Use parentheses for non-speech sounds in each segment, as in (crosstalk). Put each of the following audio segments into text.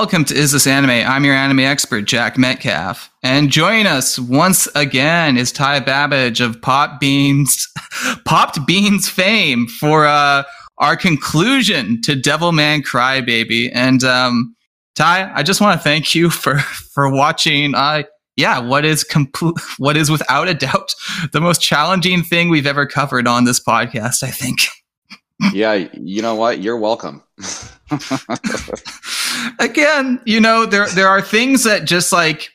Welcome to Is This Anime? I'm your anime expert, Jack Metcalf. And joining us once again is Ty Babbage of Pop Beans, (laughs) Popped Beans fame for uh, our conclusion to Devilman Crybaby. And um, Ty, I just want to thank you for (laughs) for watching. Uh, yeah, what is complete, (laughs) what is without a doubt the most challenging thing we've ever covered on this podcast. I think. yeah, you know what? You're welcome. Again, you know, there there are things that just like,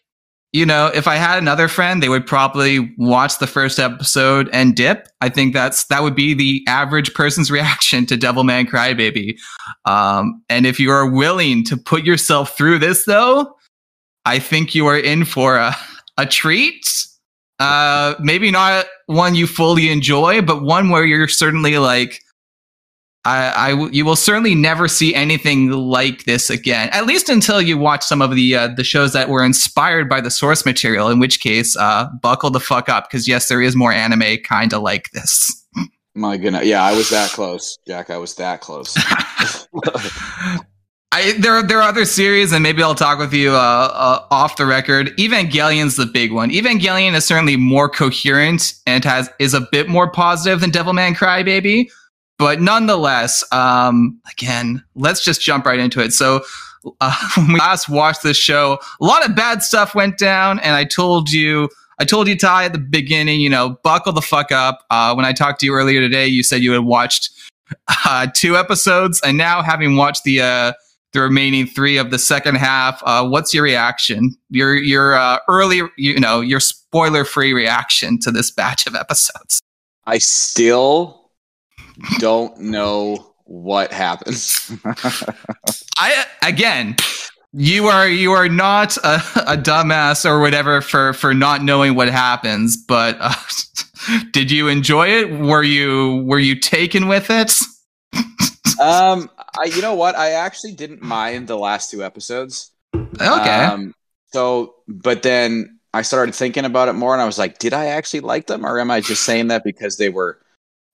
you know, if I had another friend, they would probably watch the first episode and dip. I think that's that would be the average person's (laughs) reaction to Devilman Crybaby. Um, and if you are willing to put yourself through this, though, I think you are in for a a treat. Uh, maybe not one you fully enjoy, but one where you're certainly like, I, I, you will certainly never see anything like this again. At least until you watch some of the uh, the shows that were inspired by the source material. In which case, uh, buckle the fuck up because yes, there is more anime kind of like this. My goodness, yeah, I was that close, Jack. I was that close. (laughs) (laughs) I, there, there are other series, and maybe I'll talk with you uh, uh, off the record. Evangelion's the big one. Evangelion is certainly more coherent and has is a bit more positive than Devilman Crybaby but nonetheless, um, again, let's just jump right into it. So, uh, (laughs) when we last watched this show, a lot of bad stuff went down, and I told you, I told you, Ty, at the beginning, you know, buckle the fuck up. Uh, when I talked to you earlier today, you said you had watched uh, two episodes, and now having watched the uh, the remaining three of the second half, uh, what's your reaction? Your your uh, early, you know, your spoiler free reaction to this batch of episodes? I still don't know what happens. I again, you are you are not a, a, dumbass or whatever for for not knowing what happens. But uh, (laughs) did you enjoy it? Were you were you taken with it? (laughs) um, I you know what? I actually didn't mind the last two episodes. Okay. Um, so, but then I started thinking about it more, and I was like, did I actually like them, or am I just saying that because they were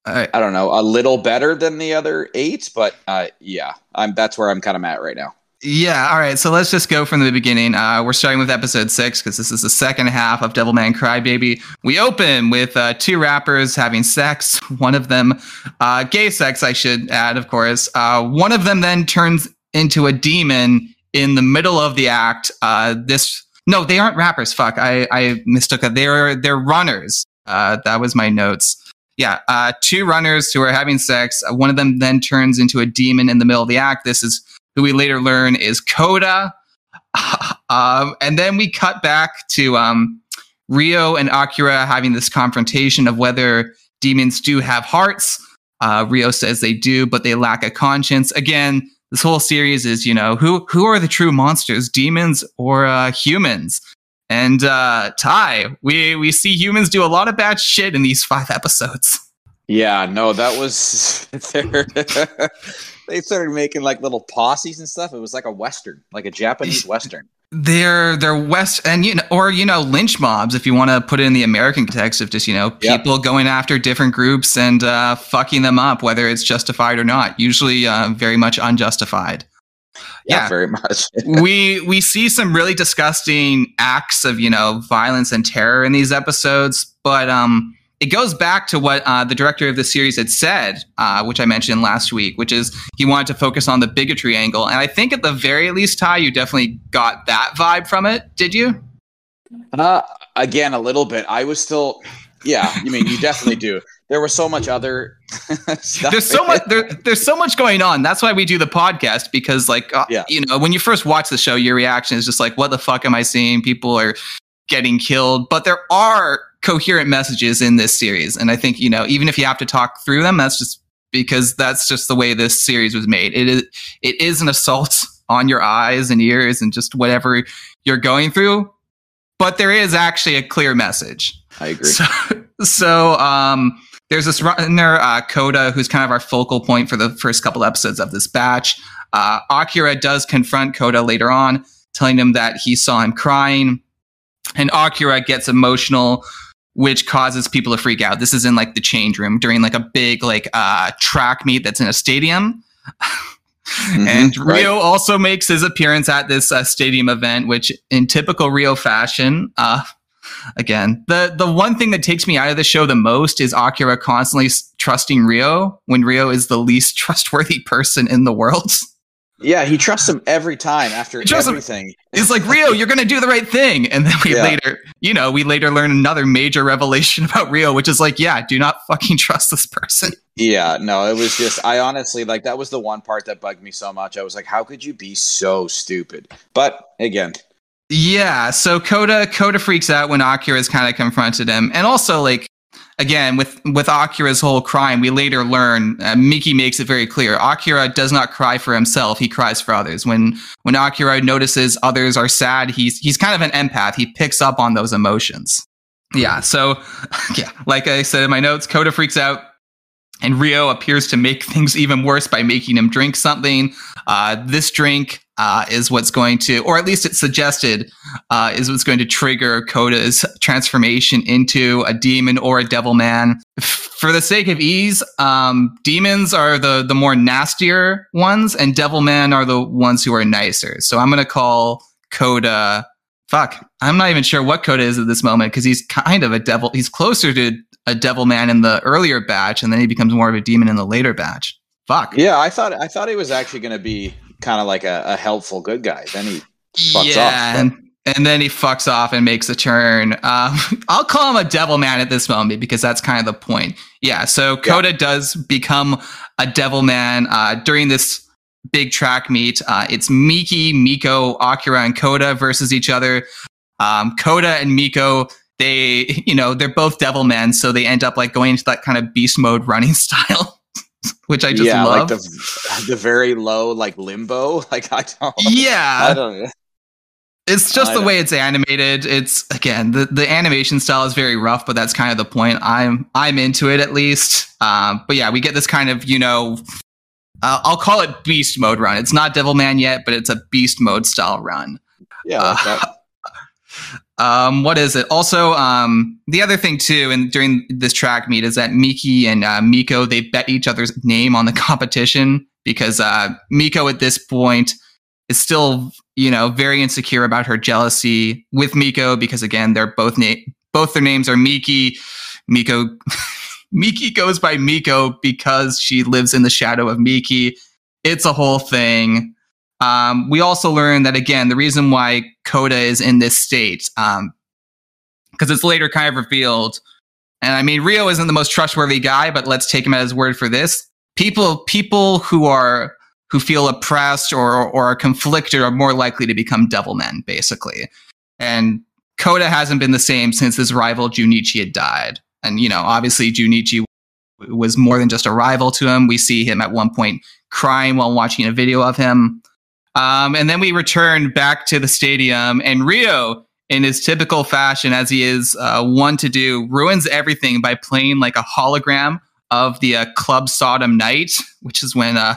I, I don't know, a little better than the other eight, but uh, yeah, I'm that's where I'm kind of at right now. Yeah, all right. So let's just go from the beginning. Uh, we're starting with episode six because this is the second half of Devilman Crybaby. We open with uh, two rappers having sex. (laughs) One of them, uh, gay sex, I should add, of course. Uh, one of them then turns into a demon in the middle of the act. Uh, this no, they aren't rappers. Fuck, I I mistook it. They're they're runners. Uh, that was my notes yeah, uh, two runners who are having sex. Uh, one of them then turns into a demon in the middle of the act. This is who we later learn is Koda. (laughs) um, and then we cut back to um, Rio and Akira having this confrontation of whether demons do have hearts. Uh, Rio says they do, but they lack a conscience. Again, this whole series is, you know, who who are the true monsters, demons or uh, humans? And uh, Ty, we we see humans do a lot of bad shit in these five episodes. Yeah, no, that was (laughs) they started making like little posses and stuff. It was like a western, like a Japanese (laughs) western. They're they're west and you know or you know lynch mobs if you want to put it in the American context of just you know people yep. going after different groups and uh, fucking them up whether it's justified or not. Usually uh, very much unjustified (sighs) yeah, very much. (laughs) we we see some really disgusting acts of you know violence and terror in these episodes, but um, it goes back to what uh, the director of the series had said, uh, which I mentioned last week, which is he wanted to focus on the bigotry angle, and I think at the very least, Ty, you definitely got that vibe from it. Did you? Uh, again, a little bit. I was still, yeah. You mean you definitely do there was so much other (laughs) there's so much there, there's so much going on. That's why we do the podcast because like uh, yeah. you know when you first watch the show your reaction is just like what the fuck am i seeing? People are getting killed. But there are coherent messages in this series. And i think you know even if you have to talk through them that's just because that's just the way this series was made. It is it is an assault (laughs) on your eyes and ears and just whatever you're going through. But there is actually a clear message. I agree. So, (laughs) so um there's this runner, uh, Koda, who's kind of our focal point for the first couple episodes of this batch. Uh, Akira does confront Koda later on, telling him that he saw him crying. And Akira gets emotional, which causes people to freak out. This is in like the change room during like a big like uh, track meet that's in a stadium. (laughs) Mm-hmm, and Rio right. also makes his appearance at this uh, stadium event, which, in typical Rio fashion, uh, again, the the one thing that takes me out of the show the most is Akira constantly trusting Rio when Rio is the least (laughs) trustworthy person in the world. Yeah, he trusts him every time after everything. Him. He's like, Rio, (laughs) you're going to do the right thing. And then we yeah. later, you know, we later learn another major revelation (laughs) about Rio, which is like, yeah, do not fucking trust this person. Yeah, no, it was just, I honestly, like, that was the one part that bugged me so much. I was like, how could you be so stupid? But again, yeah, so Kota Kota freaks out when Akira's kind of confronted him, and also like again with with Akira's whole crime, we later learn uh, Miki makes it very clear Akira does not cry for himself; he cries for others. When when Akira notices others are sad, he's he's kind of an empath. He picks up on those emotions. Yeah, so (laughs) yeah, like I said in my notes, Kota freaks out. And Rio appears to make things even worse by making him drink something. Uh, this drink uh, is what's going to, or at least it's suggested, uh, is what's going to trigger Kota's transformation into a demon or a devil man. For the sake of ease, um, demons are the the more nastier ones, and devil man are the ones who are nicer. So I'm going to call Kota. Fuck, I'm not even sure what Kota is at this moment because he's kind of a devil. He's closer to a devil man in the earlier batch, and then he becomes more of a demon in the later batch. Fuck. Yeah, I thought I thought he was actually going to be kind of like a, a, helpful good guy. Then he fucks yeah, off. And, and then he fucks off and makes a turn. Um, (laughs) I'll call him a devil man at this moment because that's kind of the point. Yeah. So Kota yeah. does become a devil man uh, during this big track meet. Uh, it's Miki, Miko, Akira, and Kota versus each other. Um, Kota and Miko, they, (laughs) you know, they're both devil men, so they end up like going into that kind of beast mode running (laughs) style which I just yeah, love. like the the very low like limbo. (laughs) Like I don't. Yeah, I don't. It's just I the way it's animated. It's again the, the animation style is very rough, but that's kind of the point. I'm I'm into it at least. Um, but yeah, we get this kind of you know, uh, I'll call it beast mode run. It's not Devilman yet, but it's a beast mode style run. Yeah, uh, um, what is it? Also, um, the other thing too, and during this track meet is that Miki and uh, Miko they bet each other's name on the (laughs) competition because uh, Miko at this point is still, you know, very insecure about her jealousy with Miko because again, they're both na- both their names are Miki. Miko (laughs) Miki goes by Miko because she lives in the shadow of Miki. It's a whole thing. Um, we also learned that again, the reason why Kota is in this state, because um, it's later kind of revealed. And I mean, Rio isn't the most trustworthy guy, but let's take him at his word for this. People, people who are who feel oppressed or or are conflicted are more likely to become devil men, basically. And Kota hasn't been the same since his rival Junichi had died. And you know, obviously Junichi was more than just a rival to him. We see him at one point crying while watching a video of him. Um, and then we return back to the stadium, and Rio, in his typical fashion, as he is uh, one to do, ruins everything by playing like a hologram of the uh, Club Sodom Night, (laughs) which is when uh,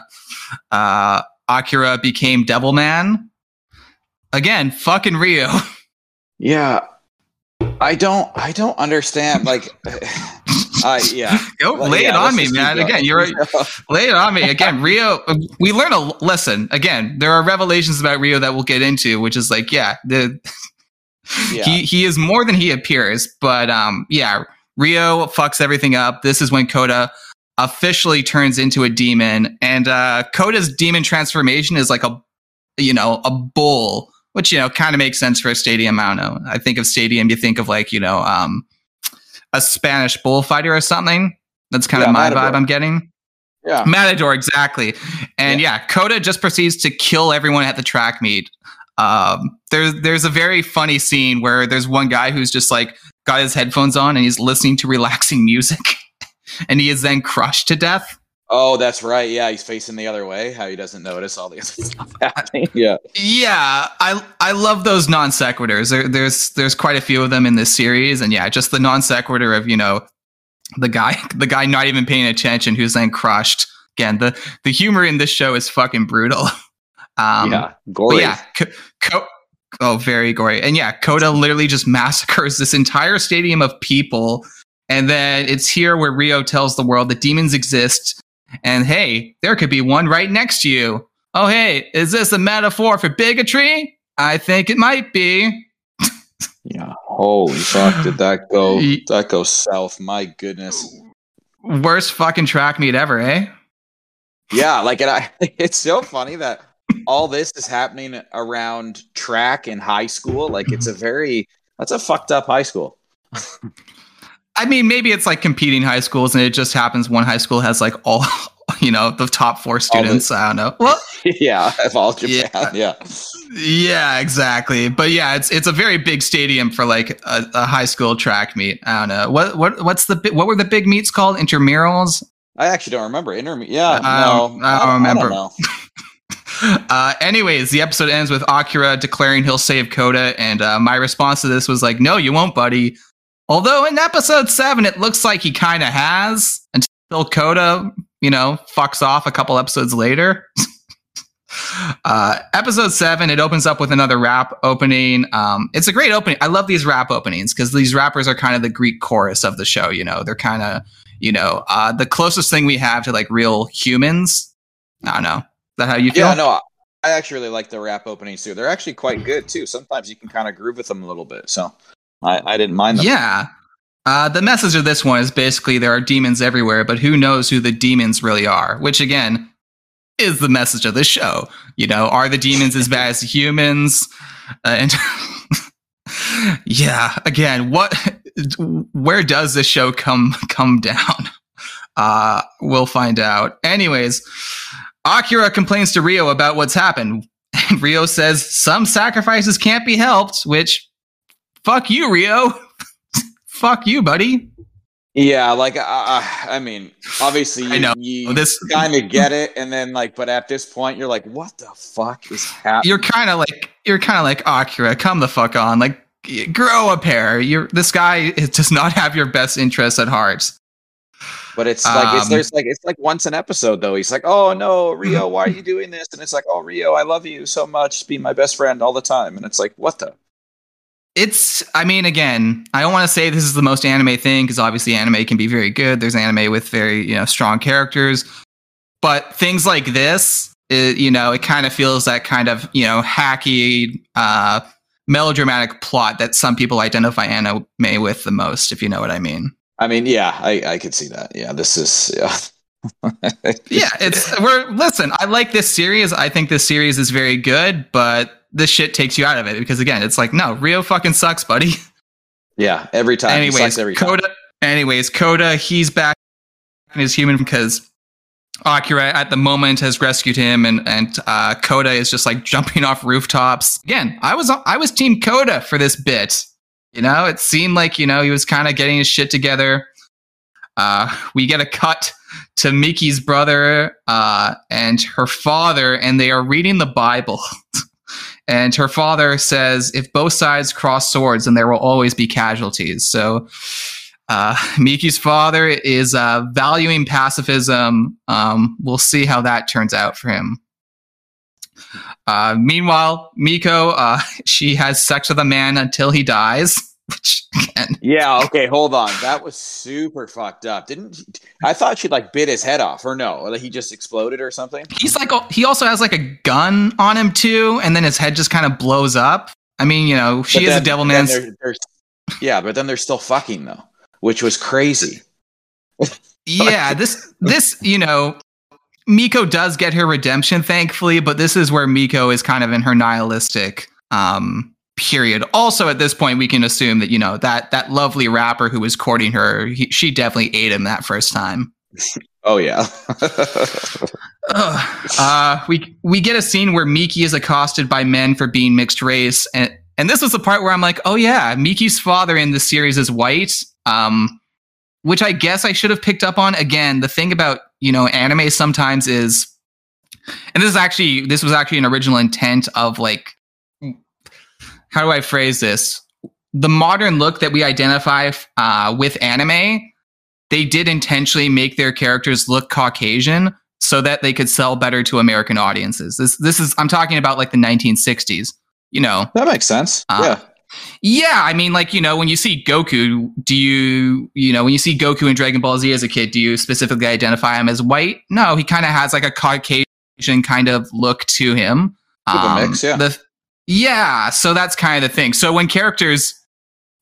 uh Akira became Devilman. Again, fucking Rio. (laughs) Yeah, I don't. I don't understand. Like, (laughs) (laughs) Uh, yeah. Go well, lay yeah, it on me, man. Again, you're right. (laughs) lay it on me. Again, Rio. We learn a lesson. Again, there are revelations about Rio that we'll get into, which is like, yeah, the (laughs) yeah. he he is more than he appears. But um, yeah, Rio fucks everything up. This is when Kota officially turns into a demon, and uh, Kota's demon transformation is like a you know a bull, which you know kind of makes sense for a stadium. I don't know. I think of stadium, you think of like you know um a Spanish bullfighter or something. That's kind yeah, of my Matador. vibe I'm getting. Yeah. Matador, exactly. And yeah. yeah, Kota just proceeds to kill everyone at the track meet. Um, there's there's a very funny scene where there's one guy who's just like got his headphones on and he's listening to relaxing (laughs) music, and he is then crushed to death. Oh, that's right. Yeah, he's facing the other way. How he doesn't notice all the other (laughs) stuff happening. Yeah. Yeah, I I love those non sequiturs. There, there's there's quite a few of them in this series, and yeah, just the non sequitur of you know the guy (laughs) the guy not even paying attention who's then crushed. Again, the the humor in this show is fucking brutal. (laughs) Um, yeah, gory. yeah, co- oh, very gory. And yeah, Kota literally just massacres this entire stadium of people. And then it's here where Rio tells the world that demons exist and hey, there could be one right next to you. oh, hey, is this a metaphor for bigotry? I think it might be. yeah. Holy fuck. Did that go, (laughs) that go south? My goodness. Worst fucking track meet ever, eh? Yeah. Like, it, I, (laughs) it's so funny that all this is happening around track in high school. Like, it's a (laughs) very, that's a fucked up high school. I mean, maybe it's like competing high schools, and it just happens one high school has like all (laughs) you know the top four students. The, I don't know. Well, (laughs) yeah, of all Japan, yeah. yeah, yeah, exactly. But yeah, it's it's a very big stadium for like a, a, high school track meet. I don't know what what what's the what were the big meets called? Intramurals. I actually don't remember. Interme- yeah, I don't, no, I don't, I remember. I don't (laughs) Uh, anyways, the episode ends with Akira declaring he'll save Kota, and uh, my response to this was like, "No, you won't, buddy." Although in episode seven, it looks like he kind of has until Kota you know, fucks off a couple episodes later. (laughs) uh, episode seven, it opens up with another rap opening. Um, it's a great opening. I love these rap openings because these rappers are kind of the Greek chorus of the show. You know, they're kind of, you know, uh, the closest thing we have to like real humans. I don't know. Is that how you feel? Yeah, no, I actually really like the rap openings too. They're actually quite good too. Sometimes you can kind of groove with them a little bit. So I, I didn't mind them. Yeah. Uh, the message of this one is basically there are demons everywhere, but who knows who the demons really are? Which again is the message of this show. You know, are the demons as bad as humans? Uh, and (laughs) yeah, again, what? Where does this show come come down? Uh, we'll find out. Anyways, Akira complains to Rio about what's happened. (laughs) And Ryo says some sacrifices can't be helped, which fuck you, Rio. (laughs) fuck you, buddy. Yeah, like uh, uh I mean, obviously you, I know. you this kind of get it, and then like, but at this point, you're like, what the fuck is happening? You're kind of like, you're kind of like Akira, come the fuck on, like, grow a pair. You're this guy does not (laughs) have your best interests at heart. But it's like um, it's there's like it's like once an episode though. He's like, "Oh no, Rio, why are (laughs) you doing this?" And it's like, "Oh Rio, I love you so much. Be my best friend all the time." And it's like, "What the?" It's i mean again i don't want to say this is the most anime thing because obviously anime can be very good. There's anime with very you know strong characters. But things like this it, you know it kind of feels that kind of you know hacky uh melodramatic plot that some people identify anime with the most if you know what i mean. I mean yeah i i could see that. Yeah this is yeah. (laughs) Yeah it's we're listen i like this series. I think this series is very good but this shit takes you out of it because again, it's like, no, Rio fucking sucks, buddy. Yeah, every time. Anyways, every. Time. Anyways, Kota, he's back in his human because Akira at the moment has rescued him, and and uh, Kota is just like jumping (laughs) off rooftops. Again, I was I was Team Kota for this bit. You know, it seemed like you know he was kind of getting his shit together. Uh, we get a cut to Miki's brother uh, and her father, and they are reading the Bible. (laughs) And her father says, if both sides cross swords, then there will always be casualties. So uh, (laughs) Miki's father is uh, valuing pacifism. Um, we'll see how that turns out for him. Uh, meanwhile, Miko, uh, (laughs) she has sex with a man until he dies. (laughs) Which again, (laughs) yeah, okay, hold on. That was super fucked up. Didn't I thought she like bit his head off, or no? Like he just exploded or something. He's like he also has like a gun on him too, and then his head just kind of blows up. I mean, you know, she but is a devil man. Yeah, but then they're still fucking though, which was crazy. (laughs) yeah, this this you know Miko does get her redemption, thankfully, but this is where Miko is kind of in her nihilistic um period. Also, at this point, we can assume that you know that that lovely rapper who was courting her, he, she definitely ate him that first time. (laughs) Oh yeah. (laughs) uh, we we get a scene where Miki is accosted by men for being mixed race, and and this was the part where I'm like, oh yeah, Miki's father in the series is white. Um, which I guess I should have picked up on. Again, the thing about you know anime sometimes is, and this is actually this was actually an original intent of like how do I phrase this? The modern look that we identify uh, with anime, they did intentionally make their characters look Caucasian so that they could sell better to American audiences. This this is I'm talking about like the 1960s. You know that makes sense. Uh, yeah. Yeah, I mean, like you know, when you see Goku, do you you know when you see Goku in Dragon Ball Z as a kid, do you specifically identify him as white? No, he kind of has like a Caucasian kind of look to him. Um, mix, yeah. The, yeah, so that's kind of the thing. So when characters,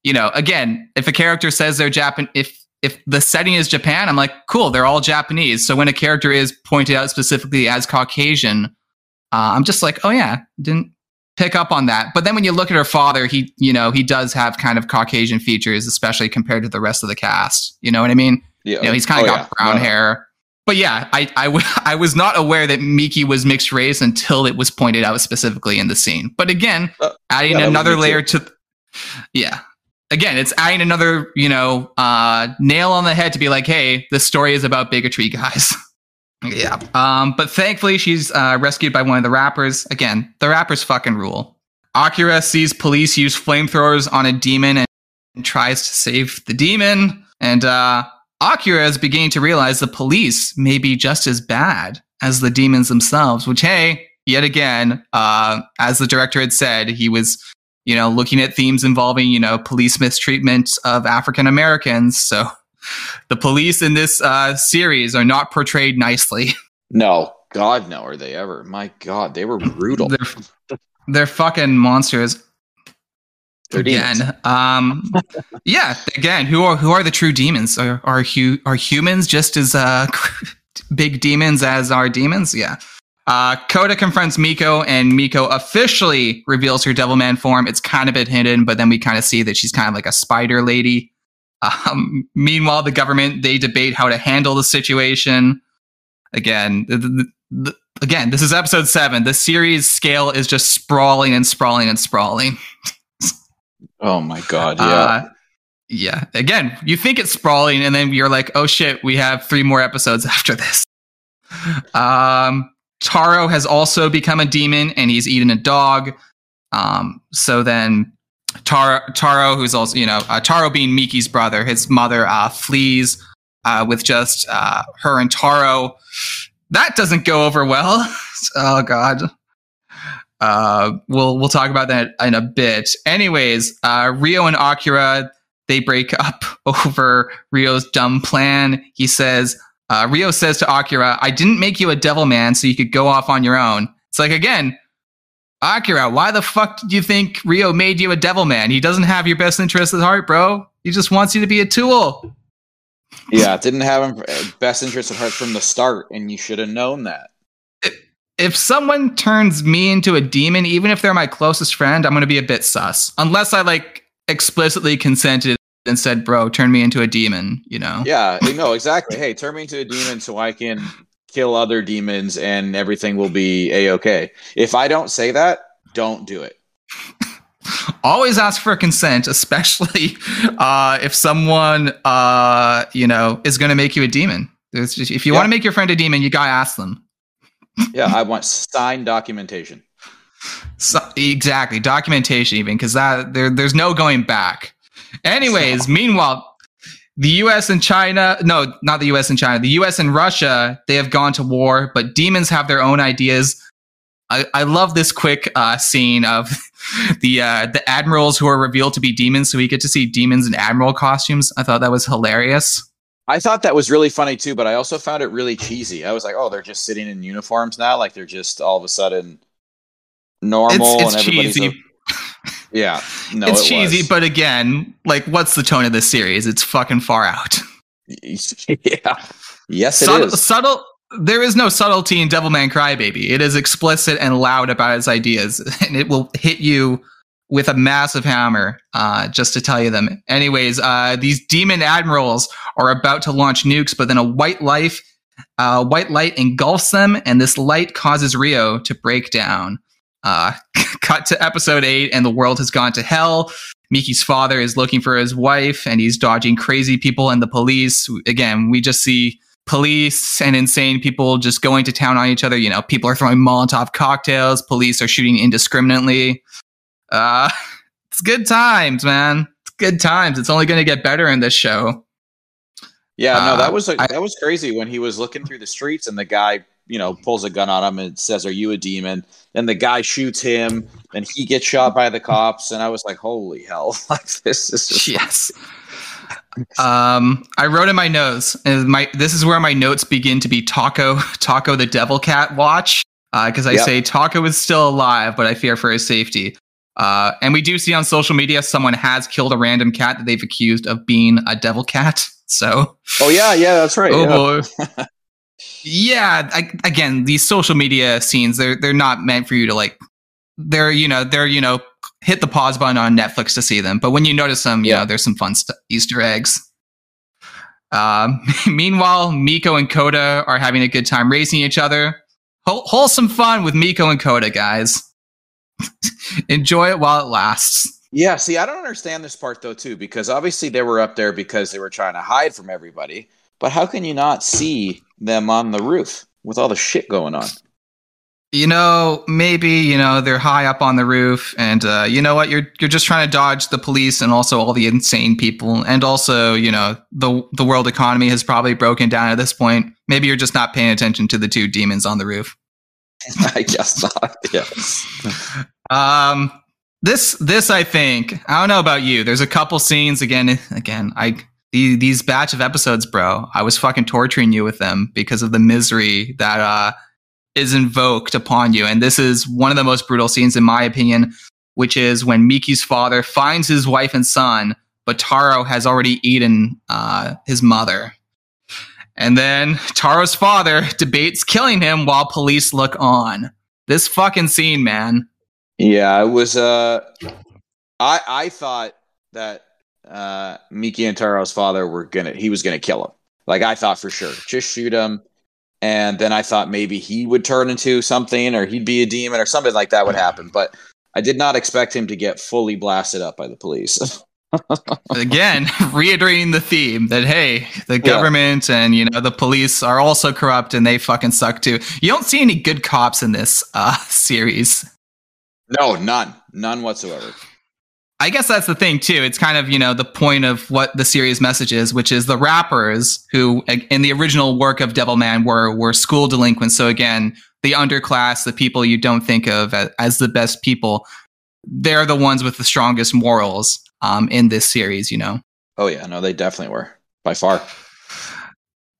you know, again, if a character says they're Japan, if if the setting is Japan, I'm like, cool, they're all Japanese. So when a character is pointed out specifically as Caucasian, uh, I'm just like, oh yeah, didn't pick up on that. But then when you look at her father, he, you know, he does have kind of Caucasian features, especially compared to the rest of the cast. You know what I mean? Yeah. You know, he's kind of oh, got yeah. brown no. hair. But yeah, I, I, w- (laughs) I was not aware that Miki was mixed race until it was pointed out specifically in the scene. But again, uh, adding yeah, another layer too. to, yeah, again, it's adding another, you know, uh, nail on the head to be like, hey, this story is about bigotry, (laughs) guys. yeah. Um, but thankfully, she's uh, rescued by one of the rappers. Again, the rappers fucking rule. Akira sees police use flamethrowers on a demon and, and tries to save the demon. And uh, Akira is beginning to realize the police may be just as bad as the demons themselves, which, hey, yet again, uh, as the director had said, he was you know, looking at themes involving, you know, police mistreatment of African Americans. So (laughs) the police in this uh, series are not portrayed nicely. (laughs) No, God, no, are they ever? My God, they were brutal. they're, they're fucking monsters. Again, um, yeah, again, who are who are the true demons? Are are, hu- are humans just as uh, (laughs) big demons as our demons? Yeah. Uh, Kota confronts Miko, and Miko officially reveals her Devilman form. It's kind of been hidden, but then we kind of see that she's kind of like a spider lady. Um, meanwhile, the government they debate how to handle the situation. Again, the, the, the, again, this is episode seven. The series scale is just sprawling and sprawling and sprawling. (laughs) oh my god! Yeah. Uh, yeah. Again, you think it's sprawling, and then you're like, "Oh shit, we have three more episodes (laughs) after this." Um, Taro has also become a demon and he's eaten a dog. Um, so then Taro, Taro, who's also, you know, uh, Taro being Miki's brother, his mother uh, flees uh, with just uh, her and Taro. That doesn't go over well. (laughs) oh, God. Uh, we'll we'll talk about that in a bit. Anyways, uh, Ryo and Akira they break (laughs) up over Rio's dumb plan. He says, uh, Ryo says to Akira, I didn't make you a devil man so you could go off on your own. It's like, again, Akira, why the fuck did you think Rio made you a devil man? He doesn't have your best interest at heart, bro. He just wants you to be a tool. Yeah, didn't have him best interest at heart from the start, and you should have known that. If, someone turns me into a demon, even if they're my closest friend, I'm going to be a bit sus. Unless I like explicitly consented and said, "Bro, turn me into a demon," you know? Yeah, no, (laughs) exactly. hey, turn me into a demon so I can kill other demons and everything will be a okay. If I don't say that, don't do it. Always ask for consent, especially (laughs) uh, if someone uh, you know is going to make you a demon. Just, if you yeah. want to make your friend a demon, you gotta ask them. Yeah, I want signed documentation. So, exactly, documentation even because that there there's no going back. Anyways, so. (laughs) meanwhile, the US and China, no, not the US and China, the US and Russia, they have gone to war, but demons have their own ideas. I, I love this quick uh, scene of (laughs) the uh, the admirals who are revealed to be demons, so we get to see demons in admiral costumes. I thought that was hilarious. I thought that was really funny too, but I also found it really cheesy. I was like, oh, they're just sitting in uniforms now, like they're just all of a sudden normal it's, it's and everybody's cheesy. A- yeah, no, it's it cheesy, was. but again, like, what's the tone of this series? It's fucking far out. (laughs) yeah, yes, subtle, it is subtle. There is no subtlety in Devilman Crybaby. It is explicit and loud about its ideas, (laughs) and it will hit you with a massive hammer uh, just to tell you them. Anyways, uh, these demon admirals are about to launch nukes, but then a white life, uh, white light engulfs them, and this light causes Rio to break down. Uh, (laughs) cut to episode eight, and the world has gone to hell. Miki's father is looking for his wife, and he's dodging crazy people and the police. Again, we just see police and insane people just going to town on each other. You know, people are throwing Molotov cocktails. Police are shooting indiscriminately. Uh, (laughs) it's good times, man. It's good times. It's only going to get better in this show. Yeah, no, that uh, was that was crazy when he was looking through the streets and the guy you know, pulls a gun on him and says, "Are you a demon?" And the guy shoots him, and he gets shot by the cops. And I was like, "Holy hell!" (laughs) like this is just yes. um, I wrote in my notes, and my this is where my notes begin to be Taco (laughs) Taco the Devil Cat watch because uh, I yep. say Taco is still alive, but I fear for his safety. Uh, and we do see on social media someone has killed a random cat that they've accused of being a devil cat. (laughs) So, oh yeah, yeah, that's right. Oh yeah. boy. (laughs) yeah, I, again, these social media scenes they're they're not meant for you to like. They're you know they're you know hit the pause button on Netflix to see them. But when you notice them, you yeah. know, there's some fun st- Easter eggs. Um, (laughs) meanwhile, Miko and Kota are having a good time racing each other. Whole- wholesome fun with Miko and Kota, guys. (laughs) Enjoy it while it lasts. Yeah, see, I don't understand this part though, too, because obviously they were up there because they were trying to hide from everybody. But how can you not see them on the roof with all the shit going on? you know, maybe you know they're high up on the roof, and uh, you know what? You're you're just trying to dodge the police and also all the insane people, and also you know the the world economy has probably broken down at this point. Maybe you're just not paying attention to the two demons on the roof. (laughs) I guess not. Yes. um. This this I think I don't know about you. There's a couple scenes again. Again, I these batch of episodes, bro. I was fucking torturing you with them because of the misery that uh is invoked upon you. And this is one of the most brutal scenes, in my opinion, which is when Miki's father finds his wife and son, but Taro has already eaten uh, his mother. And then Taro's father debates killing him while police look on. This fucking scene, man. Yeah, it was. Uh, I I thought that uh, Miki and Taro's father were gonna. He was gonna kill him. Like I thought for sure. Just shoot him and then I thought maybe he would turn into something or he'd be a demon or something like that would happen. But I did not expect him to get fully blasted up by the police. (laughs) Again, (laughs) reiterating the theme that hey, the government yeah. and you know the police are also corrupt and they fucking suck too. You don't see any good cops in this uh, (laughs) series. No, none, none whatsoever. I guess that's the thing too. It's kind of, you know, the point of what the series message is, which is the rappers who in the original work of Devilman were were school delinquents. So again, the underclass, the people you don't think of as, as the best people, they're the ones with the strongest morals um, in this series, you know. Oh yeah, no, they definitely were by far.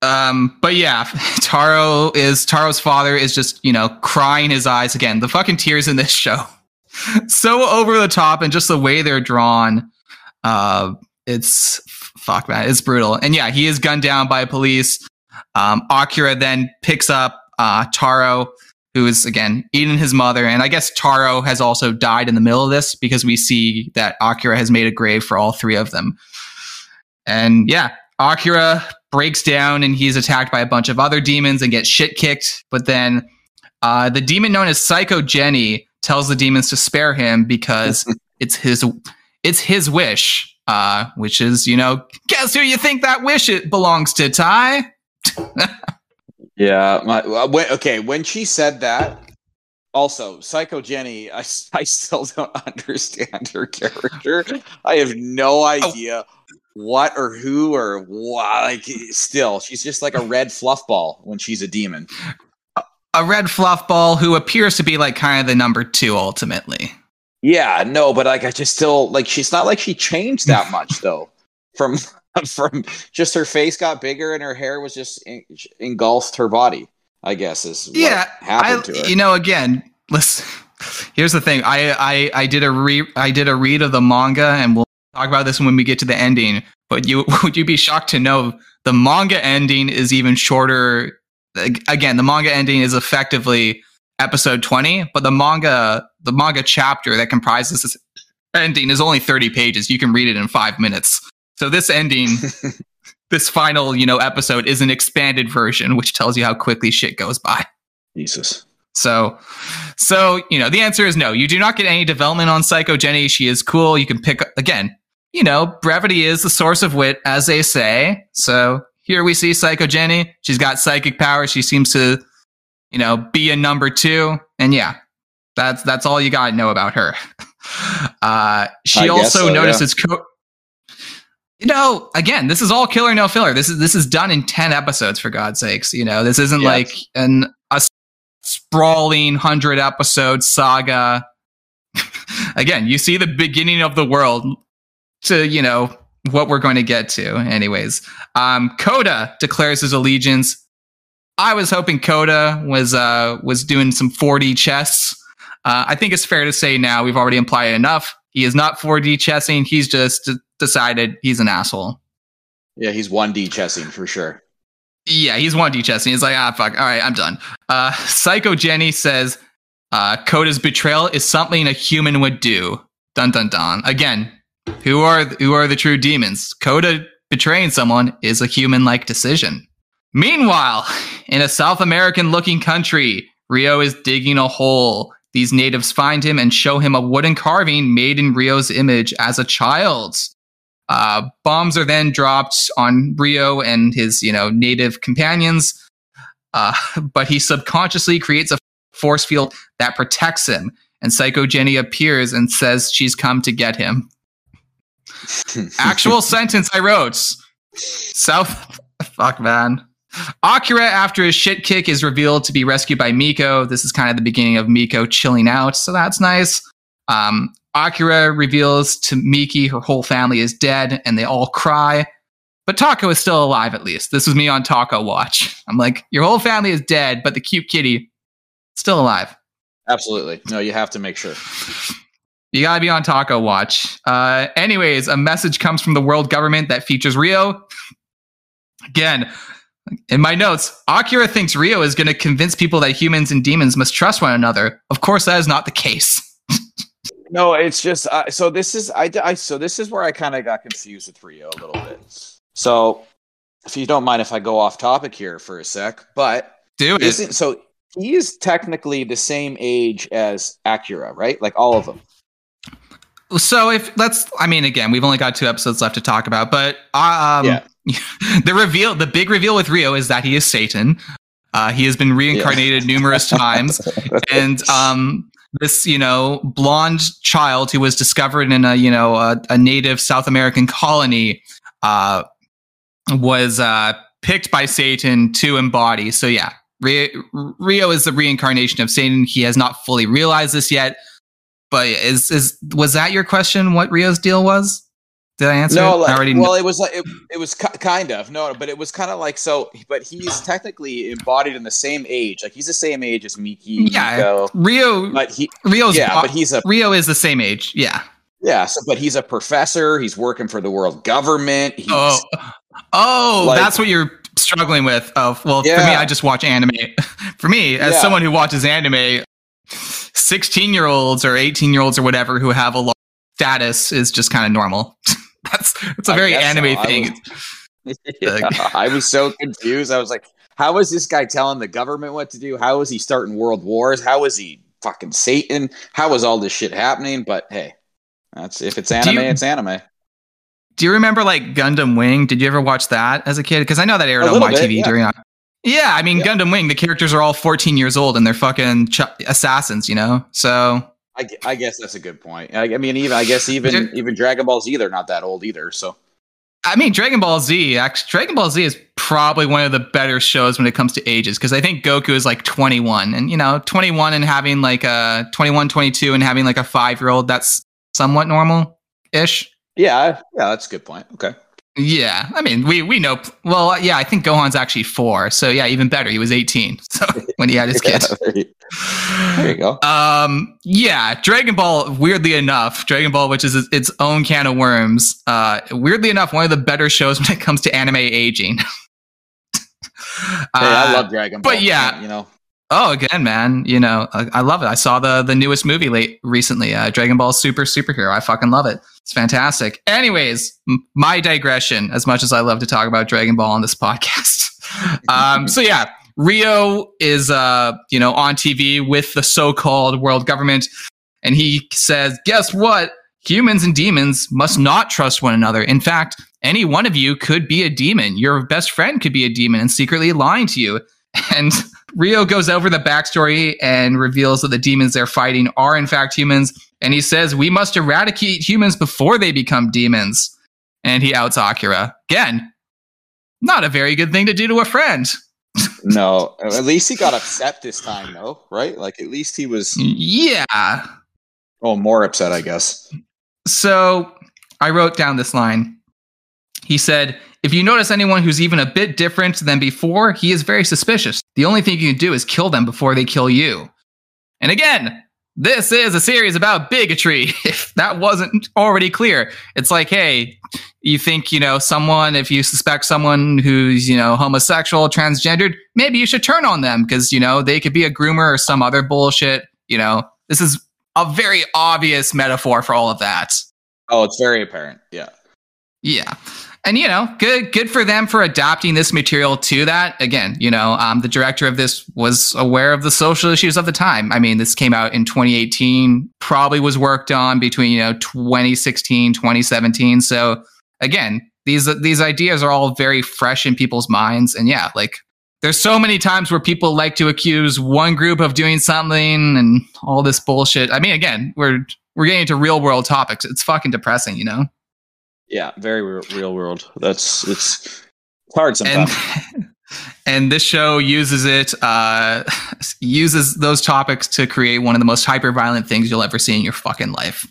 Um, but yeah, (laughs) Taro is Taro's father is just, you know, crying his eyes again. The fucking tears in this (laughs) show so over the top and just the way they're drawn uh it's fuck man it's brutal and yeah he is gunned down by police um akira then picks up uh taro who is again eating his mother. And i guess taro has also died in the middle of this because we see that akira has made a grave for all three of them. And yeah akira breaks down and he's attacked by a bunch of other demons and gets shit kicked. But then uh, the demon known as psycho jenny tells the demons to spare him because (laughs) it's his it's his wish, uh, which is you know, guess who you think that wish it belongs to, Ty? (laughs) yeah, my, uh, when, okay. When she said that, also Psycho Jenny, (laughs) I, I still don't understand her character. I have no oh. idea. Oh. What or who or why? Like, still, she's just like a red fluff ball when she's a demon a red fluff ball who appears to be like kind of the number two ultimately. Yeah, no, but like I just still like she's not like she changed that (laughs) much though. From (laughs) from just her face got bigger and her hair was just engulfed her body. I guess is yeah happened I, to her. You know, again, listen. (laughs) Here's the thing. I I I did a re I did a read of the manga, and we'll talk about this when we get to the ending. But you (laughs) would you be shocked to know the manga ending is even shorter again, the manga ending is effectively episode 20, but the manga the manga chapter that comprises this ending is only 30 pages. You can read it in 5 minutes. So this ending (laughs) this final, you know, episode is an expanded version which tells you how quickly shit goes by. Jesus. So so, you know, the answer is no. You do not get any development on Psycho Jenny. She is cool. You can pick again, you know, brevity is the source of wit as they say. So here we see Psycho Jenny. She's got psychic power. She seems to, you know, be a number two. And yeah, that's that's all you got to know about her. (laughs) Uh, she also so, notices. Yeah. Co- you know, again, this is all killer no filler. This is this is done in ten episodes for God's sakes. You know, this isn't like an a sprawling hundred episode saga. (laughs) again, you see the beginning of the world to you know what we're going to get to, anyways. Um, Kota declares his allegiance. I was hoping Kota was uh, was doing some 4D chess. Uh, I think it's fair to say now we've already implied enough. He is not 4D chessing. He's just decided he's an asshole. Yeah, he's 1D chessing for sure. Yeah, he's 1D chessing. He's like, ah, fuck. All right, I'm done. Uh, Psycho Jenny says uh, Kota's betrayal is something a human would do. Dun dun dun. Again, who are who are the true demons? Koda betraying someone is a human-like decision. Meanwhile, in a South American-looking country, Rio is digging a hole. These natives find him and show him a wooden carving made in Rio's image as a child. Uh, bombs are then dropped on Rio and his, you know, native companions, uh, (laughs) but he subconsciously creates a force field that protects him. And Psycho Jenny appears and says she's come to get him. (laughs) Actual sentence I wrote. South. (laughs) Fuck, man. Akira, after his shit kick, is revealed to be rescued by Miko. This is kind of the beginning of Miko chilling out, so that's nice. Um, Akira reveals to Miki her whole family is dead, and they all cry. But Taco is still alive, at least. This was me on Taco Watch. (laughs) I'm like, your whole family is dead, but the cute kitty still alive. Absolutely. No, you have to make sure. (laughs) You gotta be on Taco Watch. Uh, anyways, a message comes from the world government that features Rio. (laughs) Again, in my notes, Akira thinks Rio is going to convince people that humans and demons must trust one another. Of course, that is not the case. No, it's just uh, so. This is I, I so this is where I kind of got confused with Rio a little bit. So, if you don't mind, if I go off topic here for a sec, but do it. So he is technically the same age as Akira, right? Like all of them. So if let's, I mean, again, we've only got two episodes left to talk about, but um, yeah. (laughs) the reveal, the big reveal with Rio is that he is Satan. Uh, he has been reincarnated yeah. numerous times, (laughs) and um, this, you know, blonde child who was discovered in a, you know, a, a native South American colony, uh, was uh, picked by Satan to embody. So yeah, Rio is the reincarnation of Satan. He has not fully realized this yet. But is is was that your question? What Rio's deal was? Did I answer? No, like, I already well, know. it was like it, it was kind of no, but it was kind of like so. But he's (sighs) technically embodied in the same age. Like he's the same age as Miki. Yeah, Miko, Rio. But he Rio's yeah, but he's a Rio is the same age. Yeah. Yeah, so, but he's a professor. He's working for the world government. He's, oh, oh, like, that's what you're struggling with. Of well, yeah. for me, I just watch anime. (laughs) for me, as yeah. someone who watches anime, sixteen year olds or eighteen year olds or whatever who have a lot status is just kind of normal. (laughs) that's it's a very anime so. thing. I was, (laughs) (laughs) yeah, I was so confused. I was like, how is this guy telling the government what to do? How is he starting world wars? How is he fucking Satan? How is all this shit happening? But hey, that's if it's anime, you, it's anime. Do you remember like Gundam Wing? Did you ever watch that as a kid? Because I know that aired on YTV bit, yeah. during. Uh, yeah, I mean yeah. Gundam Wing. The characters are all 14 years old and they're fucking ch- assassins, you know. So I, I, guess that's a good point. I, I mean, even I guess even even Dragon Ball Z, they're not that old either. So I mean, Dragon Ball Z. Actually, Dragon Ball Z is probably one of the better shows when it comes to ages because I think Goku is like 21, and you know, 21 and having like a 21, 22, and having like a five year old. That's somewhat normal ish. Yeah, yeah, that's a good point. Okay. Yeah, I mean, we we know. Well, yeah, I think Gohan's actually four, so yeah, even better. He was eighteen, (laughs) so when he had his kid. (laughs) yeah, there you go. Um, yeah, Dragon Ball. Weirdly enough, Dragon Ball, which is its own can of worms. Uh, weirdly enough, one of the better shows (laughs) when it comes to anime aging. hey, I love Dragon Ball. But yeah, you know, Oh, again, man, you know, I, I, love it. I saw the the newest movie late recently, uh, Dragon Ball Super Superhero. I fucking love it. It's fantastic. Anyways, my digression. As much as I love to talk about Dragon Ball on this (laughs) podcast, um, so yeah, Rio is uh, you know on TV with the so-called world government, and he says, "Guess what? Humans and demons must not trust one another. In fact, any one of you could be a demon. Your best friend could be a demon and secretly lying to you." (laughs) And Rio goes over the backstory and reveals that the demons they're fighting are in fact humans. And he says, We must eradicate humans before they become demons. And he outs Akira. Again, not a very good thing to do to a friend. (laughs) no, at least he got upset this time, though, right? Like, at least he was. Yeah. Oh, more upset, I guess. So I wrote down this line He said, if you notice anyone who's even a bit different than before, he is very suspicious. The only thing you can do is kill them before they kill you. And again, this is a series about bigotry. (laughs) If that wasn't already clear, it's like, hey, you think, you know, someone, if you suspect someone who's, you know, homosexual, transgendered, maybe you should turn on them because, you know, they could be a groomer or some other bullshit. You know, this is a very obvious metaphor for all of that. Oh, it's very apparent. Yeah. Yeah and you know, good good for them for adapting this material to that. Again, you know, um, the director of this was aware of the social issues of the time. I mean, this came out in 2018, probably was worked on between you know 2016, 2017. So again, these these ideas are all very fresh in people's minds, and yeah, like there's so many times where people like to accuse one group of doing something and all this bullshit. I mean, again, we're we're getting into real world topics. It's fucking depressing, you know. Yeah, very real world. That's it's hard sometimes. And, (laughs) and this show uses it uh, (laughs) uses those topics to create one of the most hyper violent things you'll ever see in your fucking life.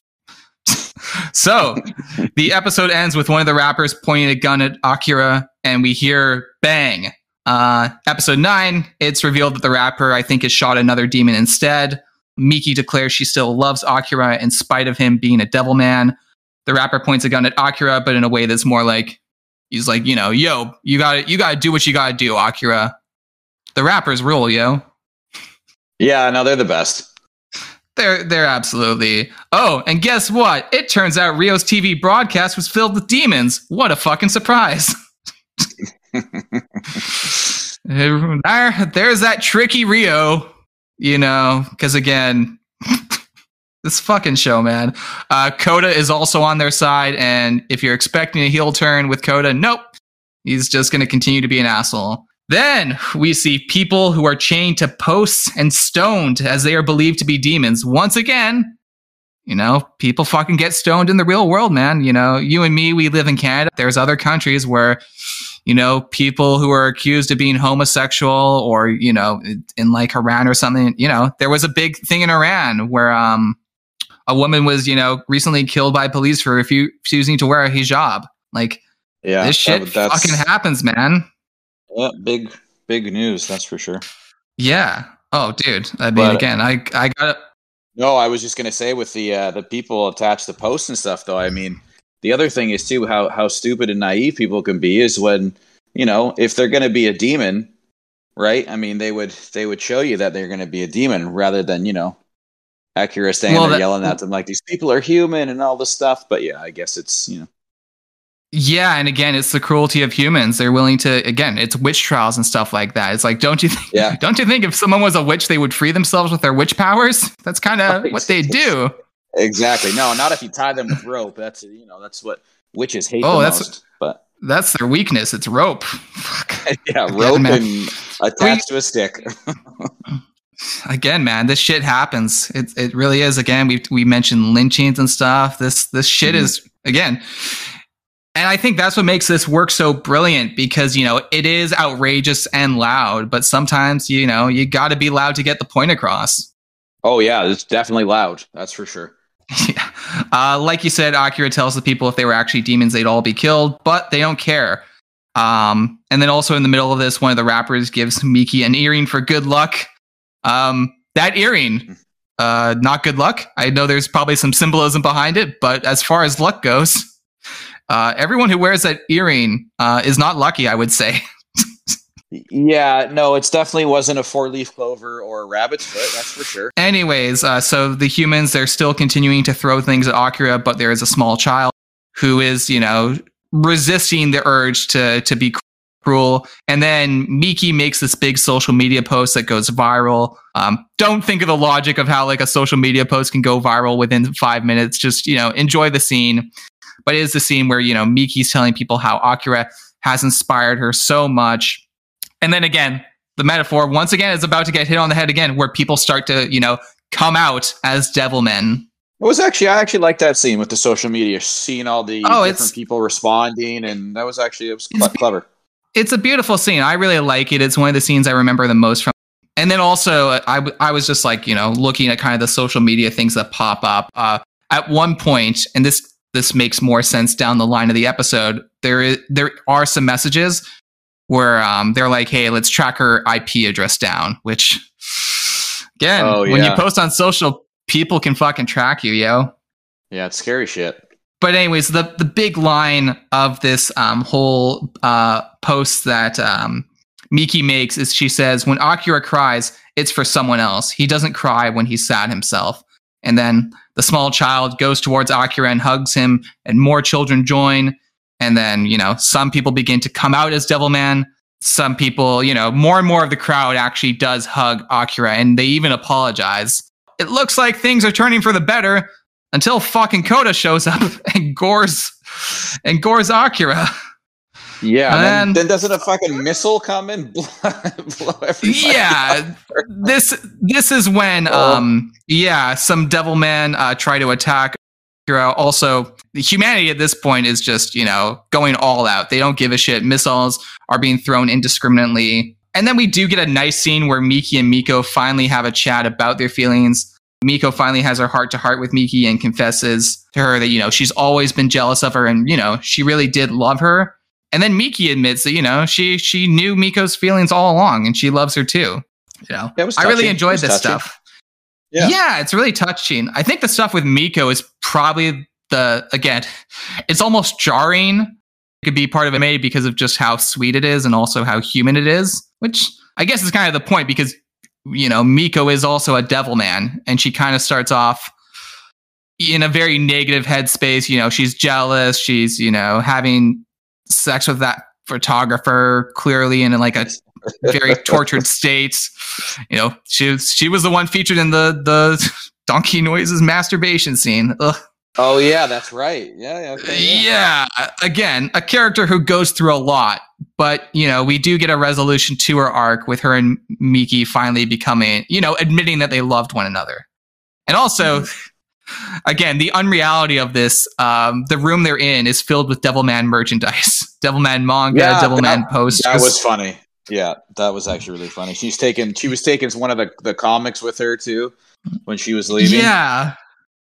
(laughs) so the episode ends with one of the rappers pointing a gun at Akira, and we hear bang. Uh, episode nine, it's revealed that the rapper, I think, has shot another demon instead. Miki declares she still loves Akira in spite of him being a devil man the rapper points a gun at Akira, but in a way that's more like he's like, you know, yo, you got to you got to do what you got to do, Akira. The rappers rule, yo. Yeah, no, they're the best. They're they're absolutely. Oh, and guess what? It turns out Rio's TV broadcast was filled with demons. What a fucking surprise. (laughs) (laughs) there, there's that tricky Rio, you know, because again, this fucking show, man. Uh, Koda is also on their side, and if you're expecting a heel turn with Koda, nope. He's just going to continue to be an asshole. Then we see people who are chained to posts and stoned as they are believed to be demons. Once again, you know, people fucking get stoned in the real world, man. You know, you and me, we live in Canada. There's other countries where, you know, people who are accused of being homosexual or, you know, in like Iran or something, you know, there was a big thing in Iran where, um, a woman was, you know, recently killed by police for refusing to wear a hijab. Like, yeah, this shit that, fucking happens, man. Yeah, big, big news. That's for sure. Yeah. Oh, dude. I mean, but, again, I, I got. No, I was just gonna say with the uh, the people attached to posts and stuff, though. I mean, the other thing is too how how stupid and naive people can be is when you know if they're gonna be a demon, right? I mean, they would they would show you that they're gonna be a demon rather than you know Akira standing well, there yelling at them like these people are human and all this stuff. But yeah, I guess it's you know. Yeah, and again, it's the cruelty of humans. They're willing to again, it's witch trials and stuff like that. It's like, don't you think? Yeah. (laughs) Don't you think if someone was a witch, they would free themselves with their witch powers? That's kind of what they do. Exactly. No, not if you tie them with rope. That's you know that's what witches hate. Oh, that's most, but that's their weakness. It's rope. (laughs) (laughs) yeah, rope and attached to a stick again, man, this shit happens. It it really is. Again, we we mentioned lynchings and stuff. This this shit mm-hmm. is again. And I think that's what makes this work so brilliant because, you know, it is outrageous and loud, but sometimes, you know, you got to be loud to get the point across. Oh, yeah, it's definitely loud. That's for sure. (laughs) yeah. Uh, like you said, Akira tells the people if they were actually demons, they'd all be killed, but they don't care. Um, and then also in the middle of this, one of the rappers gives Miki an earring for good luck. Um, that earring, uh, not good luck. I know there's probably some symbolism behind it, but as far as luck goes, (laughs) uh, everyone who wears that earring uh, is not lucky. I would say. (laughs) yeah, no, it definitely wasn't a four-leaf clover or a rabbit's foot. That's for sure. Anyways, uh, so the humans they're still continuing to throw things at Akira, but there is a small child who is, you know, resisting the urge to to be cruel. And then Miki makes this big social media post that goes viral. Um, don't think of the logic of how like a social media post can go viral within five minutes. Just you know, enjoy the scene. But it is the scene where you know Miki's telling people how Akira has inspired her so much. And then again, the metaphor once again is about to get hit on the head again, where people start to you know come out as devil men. It was actually I actually liked that scene with the social media, seeing all the oh, different people responding, and that was actually it was clever it's a beautiful scene. I really like it. It's one of the scenes I remember the most from. And then also, I, I was just like, you know, looking at kind of the social media things that pop up. Uh, at one point, and this this makes more sense down the line of the episode. There is there are some messages where um, they're like, "Hey, let's track her IP address down." Which, again, oh, yeah. when you post on social, people can fucking track you, yo. Yeah, it's scary shit. But anyways, the the big line of this um, whole uh, post that um, Miki makes is she says, "When Akira cries, it's for someone else. He doesn't cry when he's sad himself." And then the small child goes towards Akira and hugs him, and more children join. And then, you know, some people begin to come out as Devilman. Some people, you know, more and more of the crowd actually does hug Akira, and they even apologize. It looks like things are turning for the better until fucking Koda shows up (laughs) and gores and gores Akira. Yeah, and then, then, doesn't a fucking missile come and (laughs) blow, blow everybody? Yeah, this this is when oh. um yeah some Devilman uh, try to attack Akira. Also, humanity at this point is just you know going all out. They don't give a shit. Missiles are being thrown indiscriminately, and then we do get a nice scene where Miki and Miko finally have a chat about their feelings. Miko finally has her heart to heart with Miki and confesses to her that, you know, she's always been jealous of her and, you know, she really did love her. And then Miki admits that, you know, she she knew Miko's feelings all along and she loves her too. You know, I really enjoyed this touching. stuff. Yeah. yeah, it's really touching. I think the stuff with Miko is probably the again, it's almost jarring. It could be part of MA because of just how sweet it is and also how human it is, which I guess is kind of the point because you know, Miko is also a devil man, and she kind of starts off in a very negative headspace. You know, she's jealous. She's, you know, having sex with that photographer clearly in like a very (laughs) tortured state. You know, she she was the one featured in the the (laughs) Donkey Noises masturbation scene. Ugh. Oh yeah, that's right. Yeah, okay, yeah. yeah. Again, a character who goes through a lot, but you know, we do get a resolution to her arc with her and Miki finally becoming, you know, admitting that they loved one another. And also, mm-hmm. (sighs) again, the unreality of this, um, the room they're in is filled with Devilman merchandise, (laughs) Devilman manga, yeah, Devilman posters. That was funny. Yeah, that was actually really funny. She's taken, she was taking one of the, the comics with her too when she was leaving. Yeah.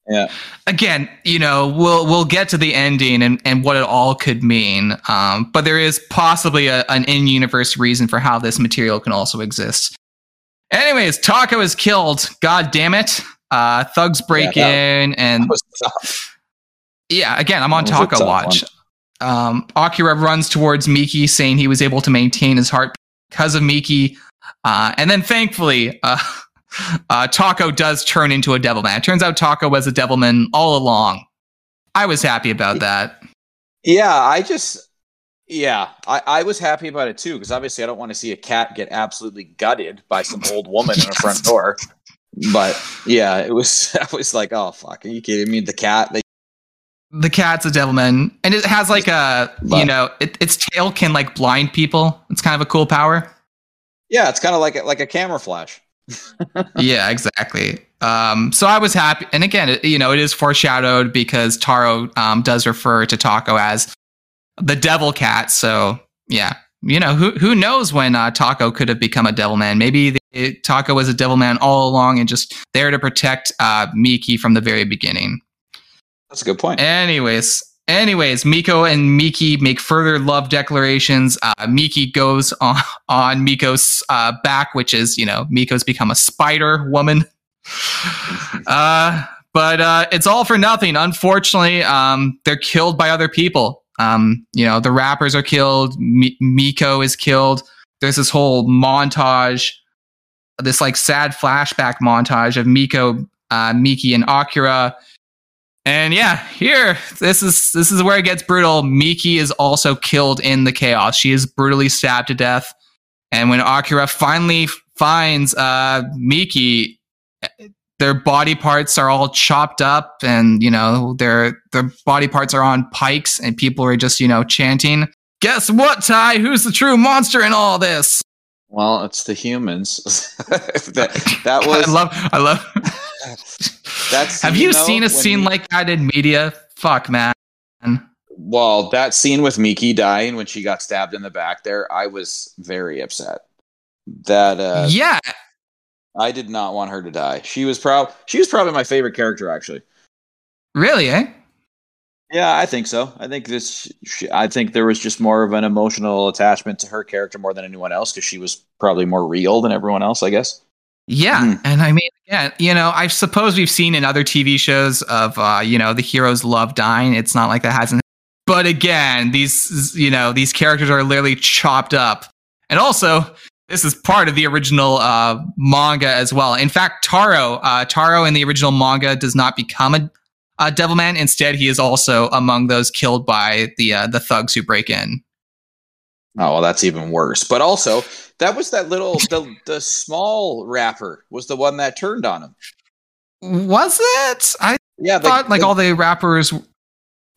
Yeah. Again, you know, we'll we'll get to the ending and, and what it all could mean. Um, but there is possibly a, an in-universe reason for how this material can also exist. Anyways, Taco is killed. God damn it. Uh, thugs break yeah, in and (laughs) yeah, again, I'm on Tako watch. Um, Akira runs towards Miki, saying he was able to maintain his heart because of Miki. Uh, and then thankfully, uh, (laughs) uh, Tako does turn into a Devilman. It turns out Taco was a Devilman all along. I was happy about that. Yeah, I just, yeah, I, I was happy about it too because obviously I don't want to see a cat get absolutely gutted by some old woman in a front (laughs) door. But yeah, it was. (laughs) I was like, oh fuck, are you kidding me? The cat. They- the cat's a devilman, and it has like a but, you know, it, its tail can like blind people. It's kind of a cool power. Yeah, it's kind of like a, like a camera flash yeah, exactly. Um, so I was happy, and again, it, you know, it is foreshadowed because Taro um, does refer to Taco as the Devil Cat. So yeah, you know, who who knows when uh, Tako could have become a Devil Man? Maybe the, Tako was a Devil Man all along and just there to protect uh, Miki from the very beginning. That's a good point. Anyways, Anyways, Miko and Miki make further love declarations. Uh, Miki goes on, (laughs) on Miko's uh, back, which is, you know, Miko's become a spider woman. (laughs) Uh, but uh, it's all for nothing. Unfortunately, um, they're killed by other people. Um, you know, the rappers are killed. Miko is killed. There's this whole montage, this like sad flashback montage of Miko, uh, Miki, and Akira and yeah, here this is this is where it gets brutal. Miki is also killed in the chaos. She is brutally stabbed to death. And when Akira finally finds uh, Miki, their body parts are all chopped up, and you know their their body parts are on pikes, and people are just you know chanting. Guess what, Ty? Who's the true monster in all this? Well, it's the humans. (laughs) that, that (laughs) was. I love. I love. That's have you, know, seen a scene like that in media? Fuck, man. Well, that scene with Miki dying when she got stabbed in the back there, I was very upset. That uh Yeah. I did not want her to die. She was prob she was probably my favorite character actually. Really, eh? Yeah, I think so. I think this. I think there was just more of an emotional attachment to her character more than anyone else because she was probably more real than everyone else. I guess. Yeah, mm. and I mean, yeah, you know, I suppose we've seen in other TV shows of, uh, you know, the heroes love dying. It's not like that hasn't. But again, these, you know, these characters are literally chopped up, and also this is part of the original uh, manga as well. In fact, Taro, uh, Taro in the original manga does not become a uh, Devilman. Instead, he is also among those killed by the uh, the thugs who break in. Oh well, that's even worse. But also, that was that little the the small rapper was the one that turned on him. Was it? I yeah, thought the, like the, all the rappers.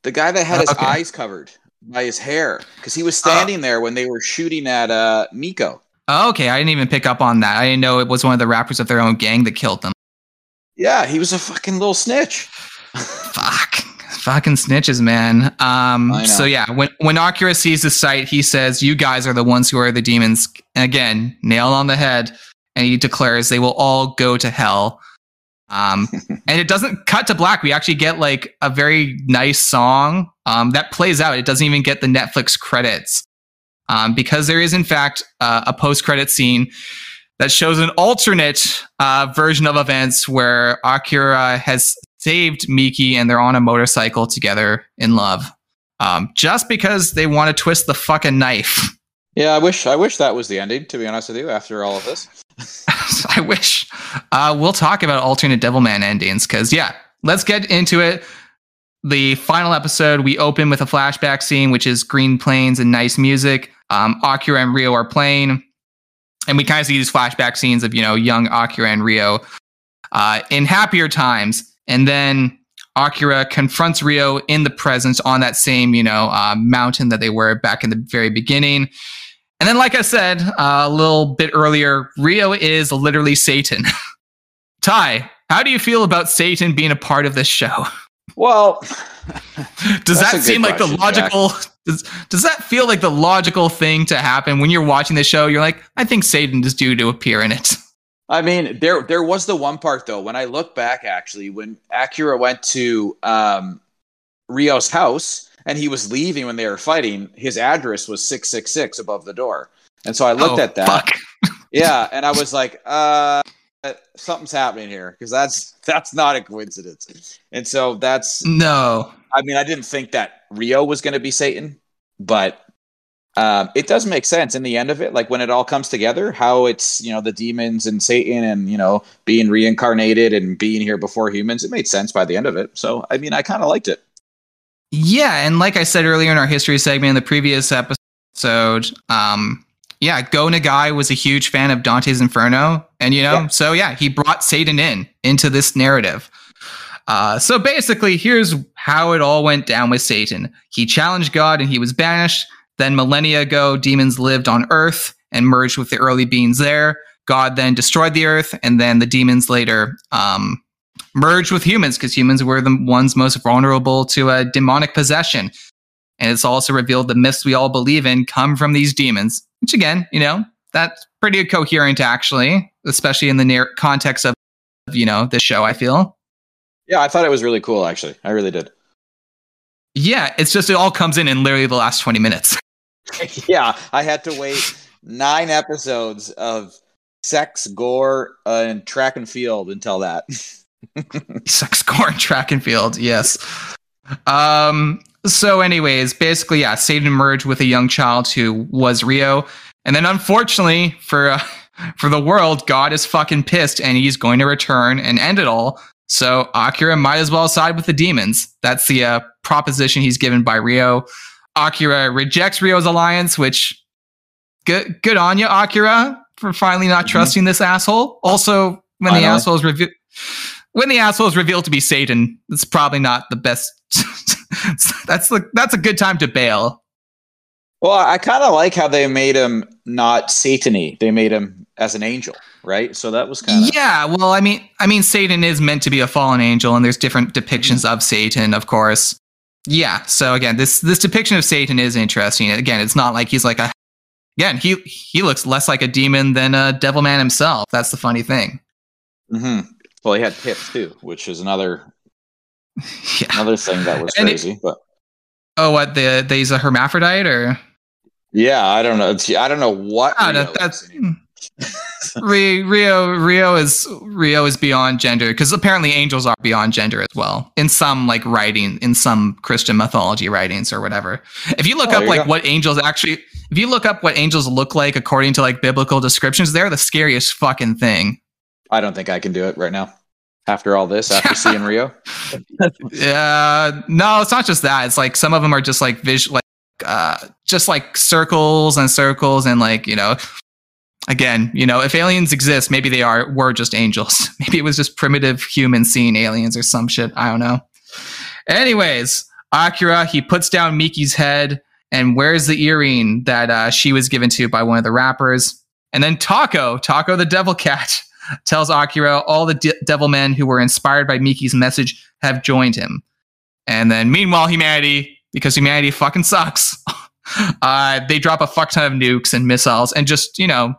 The guy that had his okay. eyes covered by his hair because he was standing uh, there when they were shooting at uh, Miko. okay, I didn't even pick up on that. I didn't know it was one of the rappers of their own gang that killed them. Yeah, he was a fucking little snitch. Fuck. Fucking snitches, man. Um, so yeah, when when Akira sees the site, he says, "You guys are the ones who are the demons." And again, nail on the head, and he declares they will all go to hell. Um, (laughs) and it doesn't cut to black. We actually get like a very nice song um, that plays out. It doesn't even get the Netflix credits um, because there is, in fact, uh, a post-credit scene that shows an alternate uh, version of events where Akira has saved Miki and they're on a motorcycle together in love. Um, just because they want to twist the fucking knife. Yeah, I wish I wish that was the ending. To be honest with you, after all of this, (laughs) I wish. Uh, we'll talk about alternate Devilman endings because yeah, let's get into it. The final episode, we open with a flashback scene, which is green plains and nice music. Um, Akira and Rio are playing, and we kind of see these flashback scenes of you know young Akira and Rio uh, in happier times. And then Akira confronts Rio in the presence on that same, you know, uh, mountain that they were back in the very beginning. And then, like I said uh, a little bit earlier, Rio is literally Satan. (laughs) Ty, how do you feel about Satan being a part of this show? (laughs) Well, does that seem like question, the logical? Does, does that feel like the logical thing to happen when you're watching the show? You're like, I think Satan is due to appear in it. (laughs) I mean, there there was the one part though when I look back actually when Akira went to um, Ryo's house and he was leaving when they were fighting, his address was six six six above the door, and so I looked oh, at that. (laughs) yeah, and I was like, uh, something's happening here because that's that's not a coincidence, and so that's no. I mean, I didn't think that Rio was going to be Satan, but um, it does make sense in the end of it, like when it all comes together, how it's you know the demons and Satan and you know being reincarnated and being here before humans. It made sense by the end of it. So I mean, I kind of liked it. Yeah, and like I said earlier in our history segment in the previous episode, um, yeah, Go Nagai was a huge fan of Dante's Inferno, and you know, yeah. so yeah, he brought Satan in into this narrative. Uh, so basically, here's how it all went down with Satan. He challenged God and he was banished. Then millennia ago, demons lived on Earth and merged with the early beings there. God then destroyed the Earth, and then the demons later um, merged with humans because humans were the ones most vulnerable to a demonic possession. And it's also revealed the myths we all believe in come from these demons, which again, you know, that's pretty coherent actually, especially in the near context of, you know, this show, I feel. Yeah, I thought it was really cool actually. I really did. Yeah, it's just it all comes in in literally the last 20 minutes. (laughs) (laughs) yeah, I had to wait nine episodes of sex, gore, uh, and track and field until that. (laughs) sex, gore, and track and field. Yes. Um. So, anyways, basically, yeah, Satan merged with a young child who was Rio, and then unfortunately for uh, (laughs) for the world, God is fucking pissed, and he's going to return and end it all. So Akira might as well side with the demons. That's the uh, proposition he's given by Ryo. Akira rejects Rio's alliance, which good good on you, Akira, for finally not mm-hmm. trusting this asshole. Also, when the asshole is revealed when the asshole is revealed to be Satan, it's probably not the best. (laughs) that's the that's a good time to bail. Well, I kind of like how they made him not Satany. They made him as an angel, right? So that was kind of yeah. Well, I mean, I mean, Satan is meant to be a fallen angel, and there's different depictions mm-hmm. of Satan, of course yeah so again this this depiction of satan is interesting again it's not like he's like a again he he looks less like a demon than a devil man himself that's the funny thing mm-hmm. well he had pips too which is another (laughs) Yeah. Another thing that was crazy, it, but oh, what the these a hermaphrodite or? Yeah, I don't know. It's, I don't know what. Oh, that, that's (laughs) Rio Rio is Rio is beyond gender because apparently angels are beyond gender as well in some like writing in some Christian mythology writings or whatever. If you look oh, up like go. what angels actually, if you look up what angels look like according to like biblical descriptions, they're the scariest fucking thing. I don't think I can do it right now. After all this, after (laughs) seeing Rio. yeah, no, it's not just that. It's like some of them are just like visual, like uh, just like circles and circles and like you know again, you know, if aliens exist, maybe they are were just angels. (laughs) Maybe it was just primitive humans seeing aliens or some shit. I don't know. Anyways, Akira he puts down Miki's head and wears the earring that uh, she was given to by one of the rappers. And then Taco, Taco the Devil Cat, (laughs) tells Akira all the de- devil men who were inspired by Miki's message have joined him. And then meanwhile, humanity, because humanity fucking sucks, (laughs) uh, they drop a fuck ton of nukes and missiles and just, you know,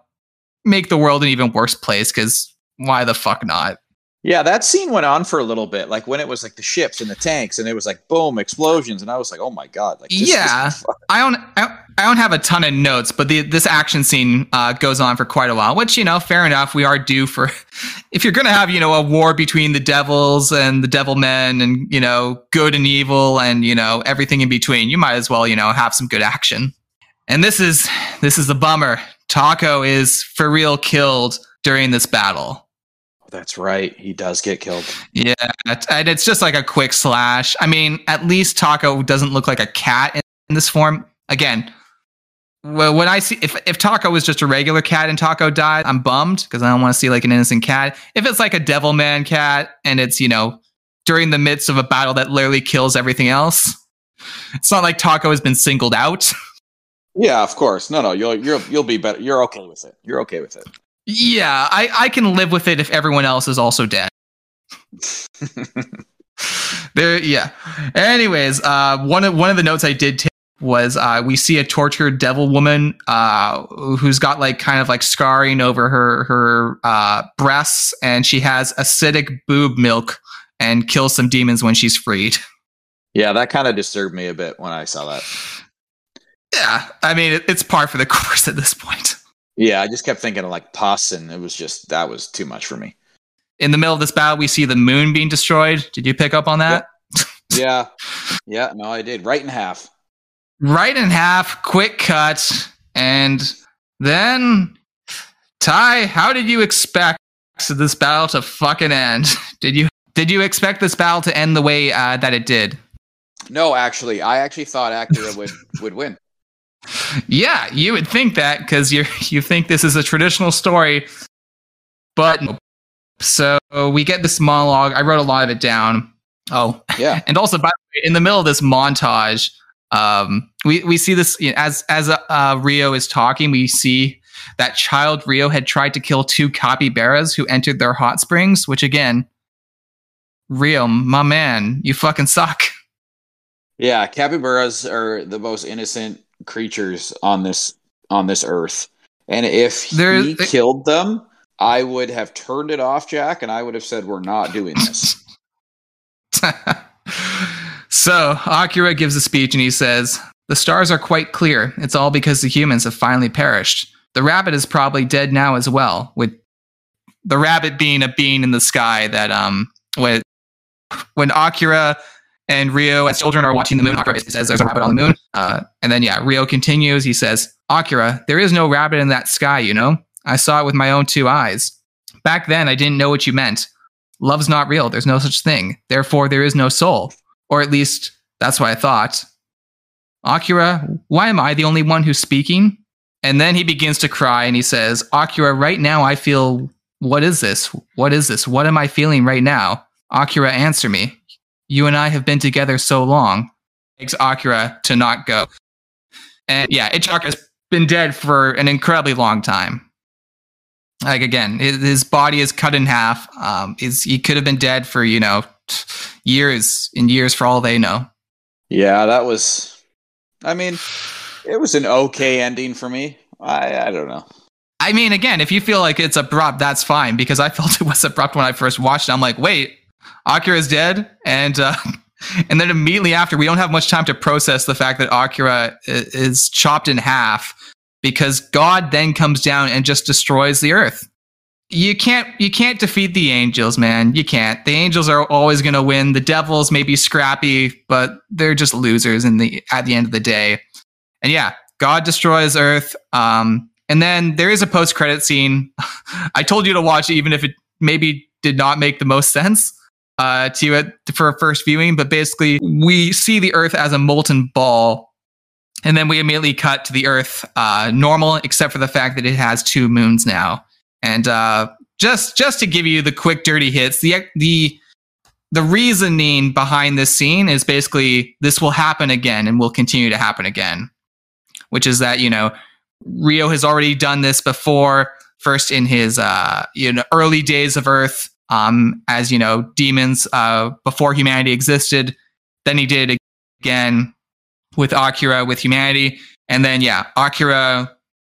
make the world an even worse place because why the fuck not? Yeah, that scene went on for a little bit, like when it was like the ships and the tanks, and it was like boom explosions, and I was like, oh my god, like this, yeah. (laughs) This I don't, I, I, don't have a ton of notes, but the, this action scene uh, goes on for quite a while, which you know, fair enough. We are due for (laughs) if you're gonna have you know a war between the devils and the devil men, and you know good and evil, and you know everything in between. You might as well you know have some good action. And this is this is the bummer. Taco is for real killed during this battle. That's right. He does get killed. Yeah. And it's just like a quick slash. I mean, at least Taco doesn't look like a cat in this form. Again, well, when I see if, if Taco was just a regular cat and Taco died, I'm bummed because I don't want to see like an innocent cat. If it's like a devil man cat and it's, you know, during the midst of a battle that literally kills everything else, it's not like Taco has been singled out. (laughs) Yeah, of course. No, no, you'll you'll you'll be better. You're okay with it. You're okay with it. Yeah, I I can live with it if everyone else is also dead. (laughs) there, yeah. Anyways, uh, one of one of the notes I did take was uh, we see a tortured devil woman uh, who's got like kind of like scarring over her her uh, breasts, and she has acidic boob milk and kills some demons when she's freed. Yeah, that kind of disturbed me a bit when I saw that. Yeah, I mean it, it's par for the (laughs) course at this point. Yeah, I just kept thinking of like pus, and it was just that was too much for me. In the middle of this battle, we see the moon being destroyed. Did you pick up on that? yeah, yeah, no, I did. Right in half. Right in half. Quick cut, and then Ty, how did you expect this battle to fucking end? (laughs) Did you did you expect this battle to end the way uh, that it did? No, actually, I actually thought Akira would would win. Yeah, you would think that because you (laughs) you think this is a traditional story, but so we get this monologue. I wrote a lot of it down. Oh, yeah, (laughs) and also by the way, in the middle of this montage, um, we we see this you know, as as uh, Rio is talking. We see that child Rio had tried to kill two capybaras who entered their hot springs. Which again, Rio, my man, you fucking suck. Yeah, capybaras are the most innocent creatures on this on this earth. And if There's, he killed them, I would have turned it off, Jack, and I would have said, "We're not doing this." (laughs) so Akira gives a speech, and he says, "The stars are quite clear. It's all because the humans have finally perished. The rabbit is probably dead now as well. With the rabbit being a being in the sky that um when when Akira and Rio, as children, are watching the moon. Akira says there's a rabbit on the moon. Uh, and then, yeah, Rio continues. He says, Akira, there is no rabbit in that sky, you know? I saw it with my own two eyes. Back then, I didn't know what you meant. Love's not real. There's no such thing. Therefore, there is no soul. Or at least, that's what I thought. Akira, why am I the only one who's speaking? And then he begins to cry and he says, Akira, right now I feel, what is this? What is this? What am I feeling right now? Akira, answer me. You and I have been together so long. Makes Akira to not go. And yeah, Ichika's been dead for an incredibly long time. Like again, his body is cut in half. Um, is he could have been dead for you know years and years for all they know. Yeah, that was. I mean, it was an okay ending for me. I I don't know. I mean, again, if you feel like it's abrupt, that's fine because I felt (laughs) it was abrupt when I first watched it. I'm like, wait, Akira is dead, and uh, (laughs) and then immediately after, we don't have much time to process the fact that Akira is chopped in half because God then comes down and just destroys the earth. You can't you can't defeat the angels, man. You can't. The angels are always going to win. The devils may be scrappy, but they're just losers in the at the end of the day. And yeah, God destroys Earth. Um, and then there is a post credit scene. (laughs) I told you to watch it, even if it maybe did not make the most sense uh, to it for first viewing. But basically, we see the Earth as a molten ball and then we immediately cut to the Earth uh, normal, except for the fact that it has two moons now. And uh, just just to give you the quick dirty hits, the the the reasoning behind this scene is basically this will happen again and will continue to happen again, which is that you know Rio has already done this before, first in his uh, you know early days of Earth, um, as you know demons uh, before humanity existed. Then he did again with Akira with humanity. And then, yeah, Akira,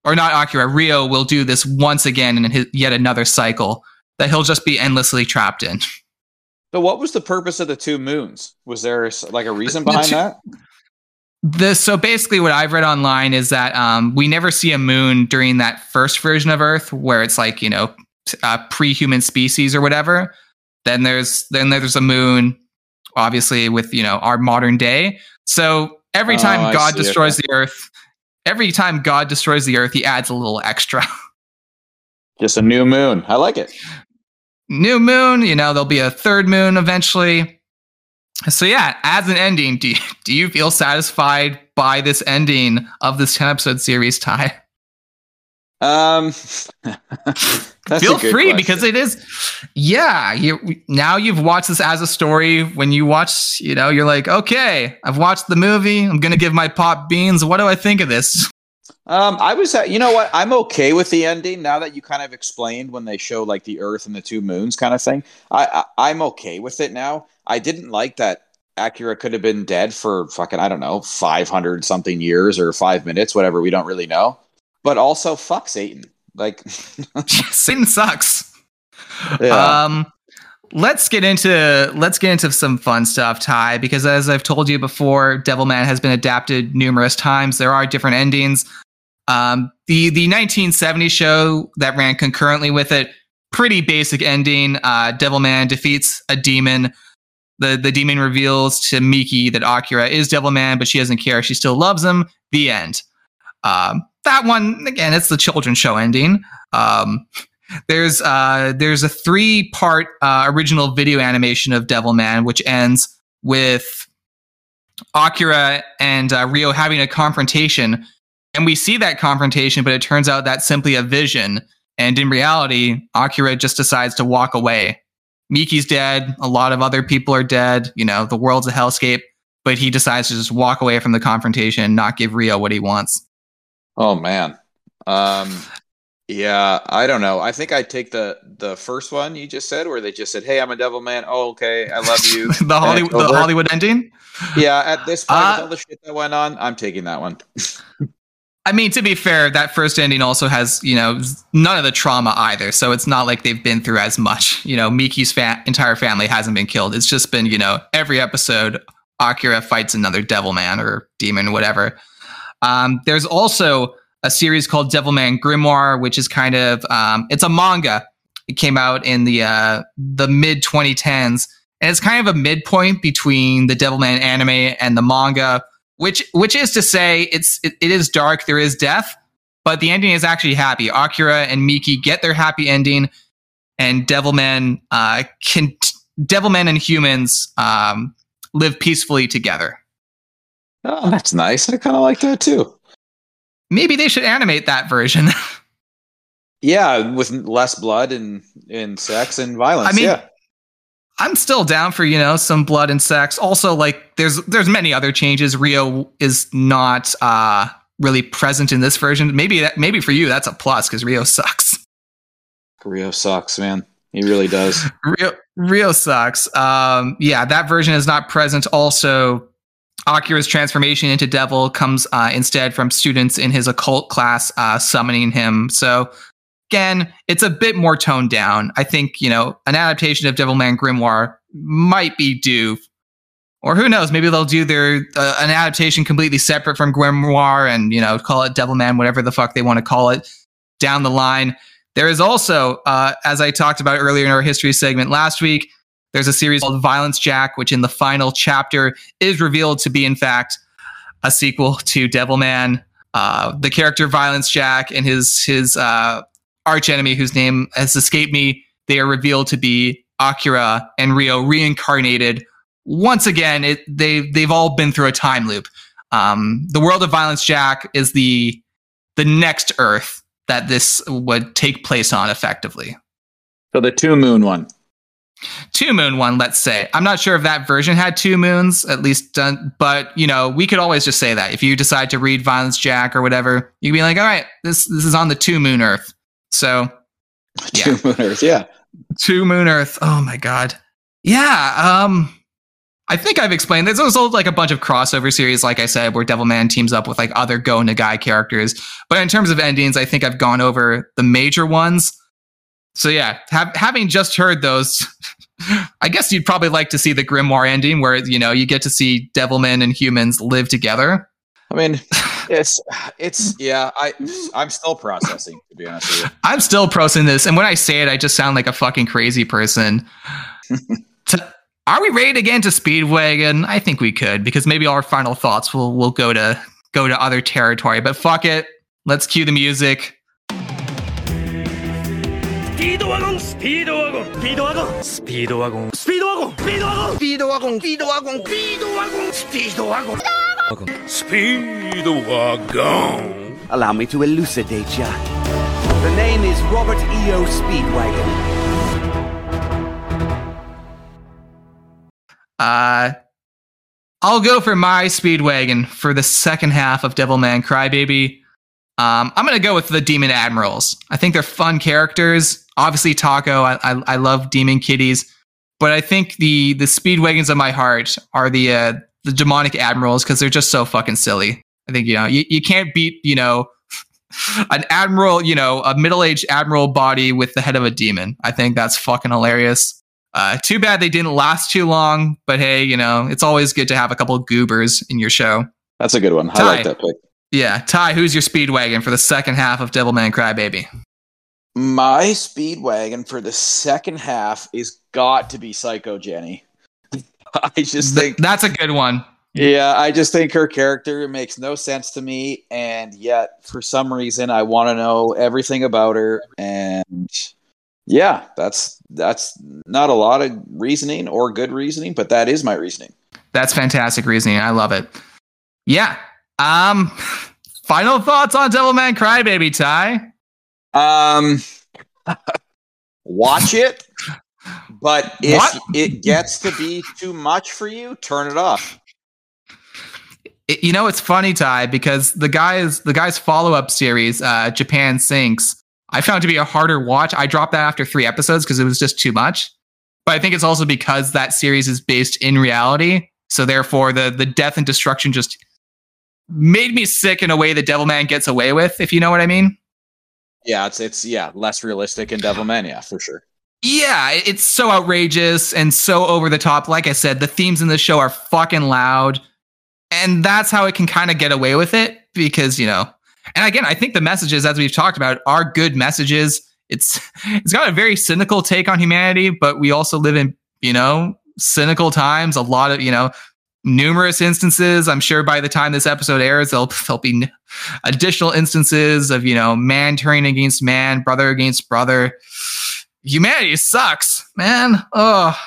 or not Akira, Rio will do this once again in his, yet another cycle that he'll just be endlessly trapped in. (laughs) But what was the purpose of the two moons? Was there like a reason behind two, that? The, so basically, what I've read online is that um, we never see a moon during that first version of Earth, where it's like you know uh, pre-human species or whatever. Then there's then there's a moon, obviously with you know our modern day. So Every oh, time oh, God destroys the earth, every time God destroys the earth, he adds a little extra. (laughs) Just a new moon. I like it. New moon, you know, there'll be a third moon eventually. So yeah, as an ending, do you, do you feel satisfied by this ending of this 10 episode series, Ty? Um, (laughs) feel free question. because it is, yeah. You now you've watched this as a story. When you watch, you know, you're like, okay, I've watched the movie. I'm gonna give my pop beans. What do I think of this? Um, I was, you know what? I'm okay with the ending now that you kind of explained when they show like the Earth and the two moons kind of thing. I, I I'm okay with it now. I didn't like that Akira could have been dead for fucking I don't know 500 something years or five minutes, whatever. We don't really know but also fuck Satan. Like (laughs) (laughs) Satan sucks. Yeah. Um let's get into let's get into some fun stuff, Ty, because as I've told you before, Devilman has been adapted numerous times. There are different endings. Um, the the 1970 show that ran concurrently with it, pretty basic ending. Uh, Devilman defeats a demon. The the demon reveals to Miki that Akira is Devilman, but she doesn't care. She still loves him. The end. Um, that one again, it's the children's show ending. Um, there's uh, there's a three part uh, original video animation of Devilman, which ends with Akira and uh, Ryo having a confrontation, and we see that confrontation, but it turns out that's simply a vision. And in reality, Akira just decides to walk away. Miki's dead. A lot of other people are dead. You know, the world's a hellscape. But he decides to just walk away from the confrontation and not give Rio what he wants. Oh man. Um yeah, I don't know. I think I'd take the the first one you just said where they just said, "Hey, I'm a devil man." Oh, okay. I love you. (laughs) the Hollywood the Hollywood ending? Yeah, at this point uh, with all the shit that went on, I'm taking that one. (laughs) I mean, to be fair, that first ending also has, you know, none of the trauma either. So it's not like they've been through as much. You know, Miki's fa- entire family hasn't been killed. It's just been, you know, every episode, Akira fights another devil man or demon, whatever. Um, there's also a series called Devilman Grimoire, which is kind of um, it's a manga. It came out in the uh, the mid 2010s, and it's kind of a midpoint between the Devilman anime and the manga. Which which is to say, it's it, it is dark. There is death, but the ending is actually happy. Akira and Miki get their happy ending, and Devilman uh, can Devilman and humans um, live peacefully together. Oh, that's nice. I kind of like that too. Maybe they should animate that version. (laughs) yeah, with less blood and, and sex and violence. I mean, yeah. I'm still down for you know some blood and sex. Also, like there's there's many other changes. Rio is not uh, really present in this version. Maybe that maybe for you that's a plus because Rio sucks. Rio sucks, man. He really does. (laughs) Rio Ryo sucks. Um, yeah, that version is not present. Also, Akira's transformation into devil comes uh, instead from students in his occult class uh, summoning him. So again, it's a bit more toned down. I think you know an adaptation of Devilman Grimoire might be due. Or who knows? Maybe they'll do their uh, an adaptation completely separate from Grimoire and you know call it Devilman, whatever the fuck they want to call it down the line. There is also, uh, as I talked about earlier in our history segment last week, there's a series called Violence Jack, which in the final chapter is revealed to be, in fact, a sequel to Devilman. Uh, the character Violence Jack and his his uh, whose name has escaped me, they are revealed to be Akira and Rio reincarnated. Once again, it, they they've all been through a time loop. Um, the world of Violence Jack is the the next Earth that this would take place on effectively. So the two moon one. Two moon one, let's say. I'm not sure if that version had two moons, at least done, but you know, we could always just say that. If you decide to read Violence Jack or whatever, you can be like, all right, this this is on the two moon Earth. So (laughs) yeah. Two moon Earth, yeah. Two moon Earth. Oh my god. Yeah. Um I think I've explained there's also like a bunch of crossover series, like I said, where Devilman teams up with like other Go Nagai characters. But in terms of endings, I think I've gone over the major ones. So yeah, have, having just heard those, (laughs) I guess you'd probably like to see the Grimoire ending, where you know you get to see Devilman and humans live together. I mean, (sighs) it's it's yeah. I I'm still processing to be honest with you. I'm still processing this, and when I say it, I just sound like a fucking crazy person. (laughs) to, are we ready to get into Speedwagon? I think we could because maybe our final thoughts will will go to go to other territory. But fuck it, let's cue the music. Speedwagon, Speedwagon, Speedwagon, Speedwagon, Speedwagon, Speedwagon, Speedwagon, Speedwagon, Speedwagon, Speedwagon, Speedwagon. Allow me to elucidate ya. The name is Robert E.O. Speedwagon. Uh, I'll go for my Speedwagon for the second half of Devilman Crybaby. Um, I'm going to go with the Demon Admirals. I think they're fun characters. Obviously, Taco, I, I, I love Demon Kitties. But I think the the Speedwagons of my heart are the uh, the demonic admirals because they're just so fucking silly. I think you know you, you can't beat you know (laughs) an admiral you know a middle aged admiral body with the head of a demon. I think that's fucking hilarious. Uh, too bad they didn't last too long, but hey, you know, it's always good to have a couple goobers in your show. That's a good one. Ty, I like that pick. Yeah. Ty, who's your speedwagon for the second half of Devilman Crybaby? My speedwagon for the second half is got to be Psycho Jenny. (laughs) I just think Th- that's a good one. Yeah, I just think her character makes no sense to me, and yet for some reason I want to know everything about her, and yeah, that's that's not a lot of reasoning or good reasoning, but that is my reasoning. That's fantastic reasoning. I love it. Yeah. Um final thoughts on Devilman Crybaby, Ty? Um watch it. But if what? it gets to be too much for you, turn it off. It, you know, it's funny, Ty, because the guy's the guy's follow up series, uh, Japan Sinks, I found to be a harder watch. I dropped that after three episodes because it was just too much. But I think it's also because that series is based in reality. So therefore, the the death and destruction just made me sick in a way that Devilman gets away with, if you know what I mean. Yeah, it's it's yeah less realistic in Devilman, yeah, for sure. Yeah, it's so outrageous and so over the top. Like I said, the themes in the show are fucking loud, and that's how it can kind of get away with it because you know and again, I think the messages, as we've talked about, are good messages. It's (laughs) it's got a very cynical take on humanity, but we also live in you know cynical times. A lot of you know numerous instances. I'm sure by the time this episode airs, there'll there'll be additional instances of you know man turning against man, brother against brother. Humanity sucks, man. Oh,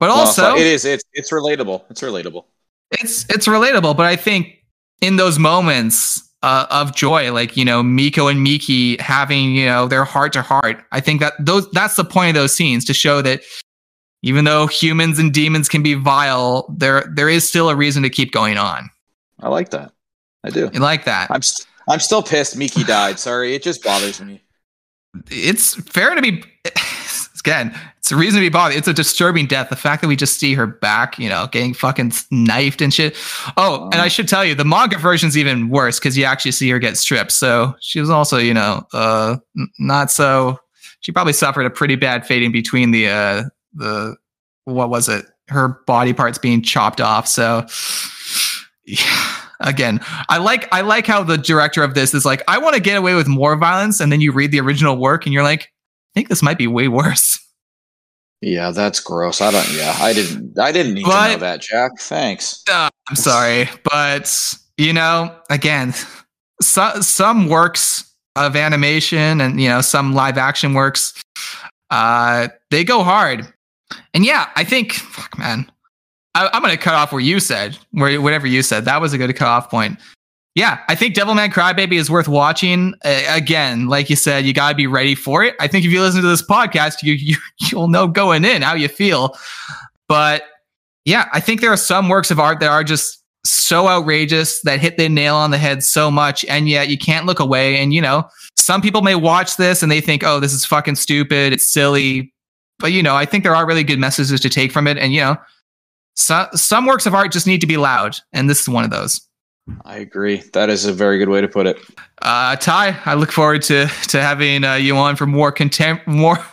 but also well, it is. It's it's relatable. It's relatable. It's it's relatable, but I think in those moments uh, of joy, like you know Miko and Miki having you know their heart to heart. I think that those that's the point of those scenes to show that even though humans and demons can be vile, there there is still a reason to keep going on. I like that. I do. You like that? I'm i st- I'm still pissed. Miki died. Sorry, it just bothers me. It's fair to be (sighs) again, it's a reason to be bothered. It's a disturbing death. The fact that we just see her back, you know, getting fucking knifed and shit. Oh, and I should tell you, the manga version's even worse because you actually see her get stripped. So she was also, you know, uh, not so. She probably suffered a pretty bad fate in between the uh, the what was it? her body parts being chopped off. So yeah, (sighs) again, I like I like how the director of this is like, I want to get away with more violence, and then you read the original work and you're like, I think this might be way (laughs) worse. Yeah, that's gross. I don't. Yeah, I didn't. I didn't need but, to know that, Jack. Thanks. Uh, I'm sorry, but you know, again, so, some works of animation and you know some live action works, uh, they go hard. And yeah, I think, fuck, man, I, am to cut off where you said, where whatever you said. That was a good cut off point. Yeah, I think Devilman Crybaby is worth watching. Uh, again, like you said, you got to be ready for it. I think if you listen to this podcast, you, you (laughs) you'll know going in how you feel. But yeah, I think there are some works of art that are just so outrageous that hit the nail on the head so much, and yet you can't look away. And you know, some people may watch this and they think, "Oh, this is fucking stupid. It's silly." But you know, I think there are really good messages to take from it, and you know, so, some works of art just need to be loud, and this is one of those. I agree. That is a very good way to put it. Uh, Ty, I look forward to to having uh, you on for more contempt, more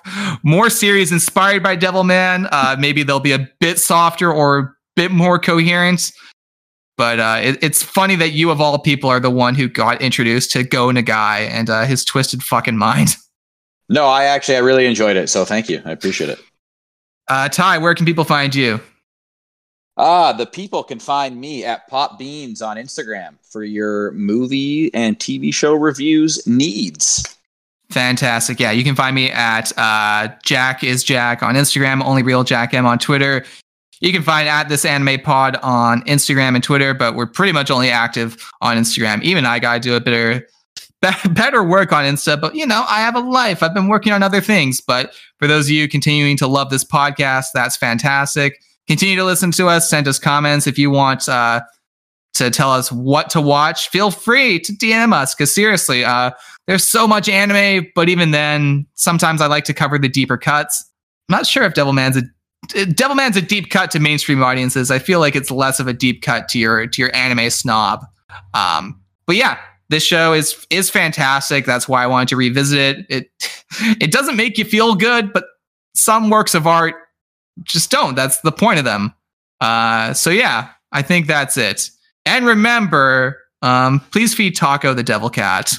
more series inspired by Devilman. Uh, maybe they'll be a bit softer or a bit more coherent. But uh, it, it's funny that you, of all people, are the one who got introduced to Go Nagai and uh, his twisted fucking mind. (laughs) No, I actually I really enjoyed it, so thank you. I appreciate it. Uh, Ty, where can people find you? Ah, the people can find me at Pop Beans on Instagram for your movie and TV show reviews needs. Fantastic. Yeah, you can find me at uh, Jack is Jack on Instagram, only real Jack M on Twitter. You can find at this anime pod on Instagram and Twitter, but we're pretty much only active on Instagram. Even I gotta do a better (laughs) better work on Insta, but you know, I have a life. I've been working on other things. But for those of you continuing to love this podcast, that's fantastic continue to listen to us. Send us comments if you want uh, to tell us what to watch. Feel free to DM us because seriously, uh, there's so much anime. But even then, sometimes I like to cover the deeper cuts. I'm not sure if Devilman's a Devilman's a deep cut to mainstream audiences. I feel like it's less of a deep cut to your to your anime snob. Um, but yeah, this show is is fantastic. That's why I wanted to revisit it. It (laughs) it doesn't make you feel good, but some works of art just don't. That's the point of them. Uh, so yeah, I think that's it. And remember, um, please feed Taco the devil cat.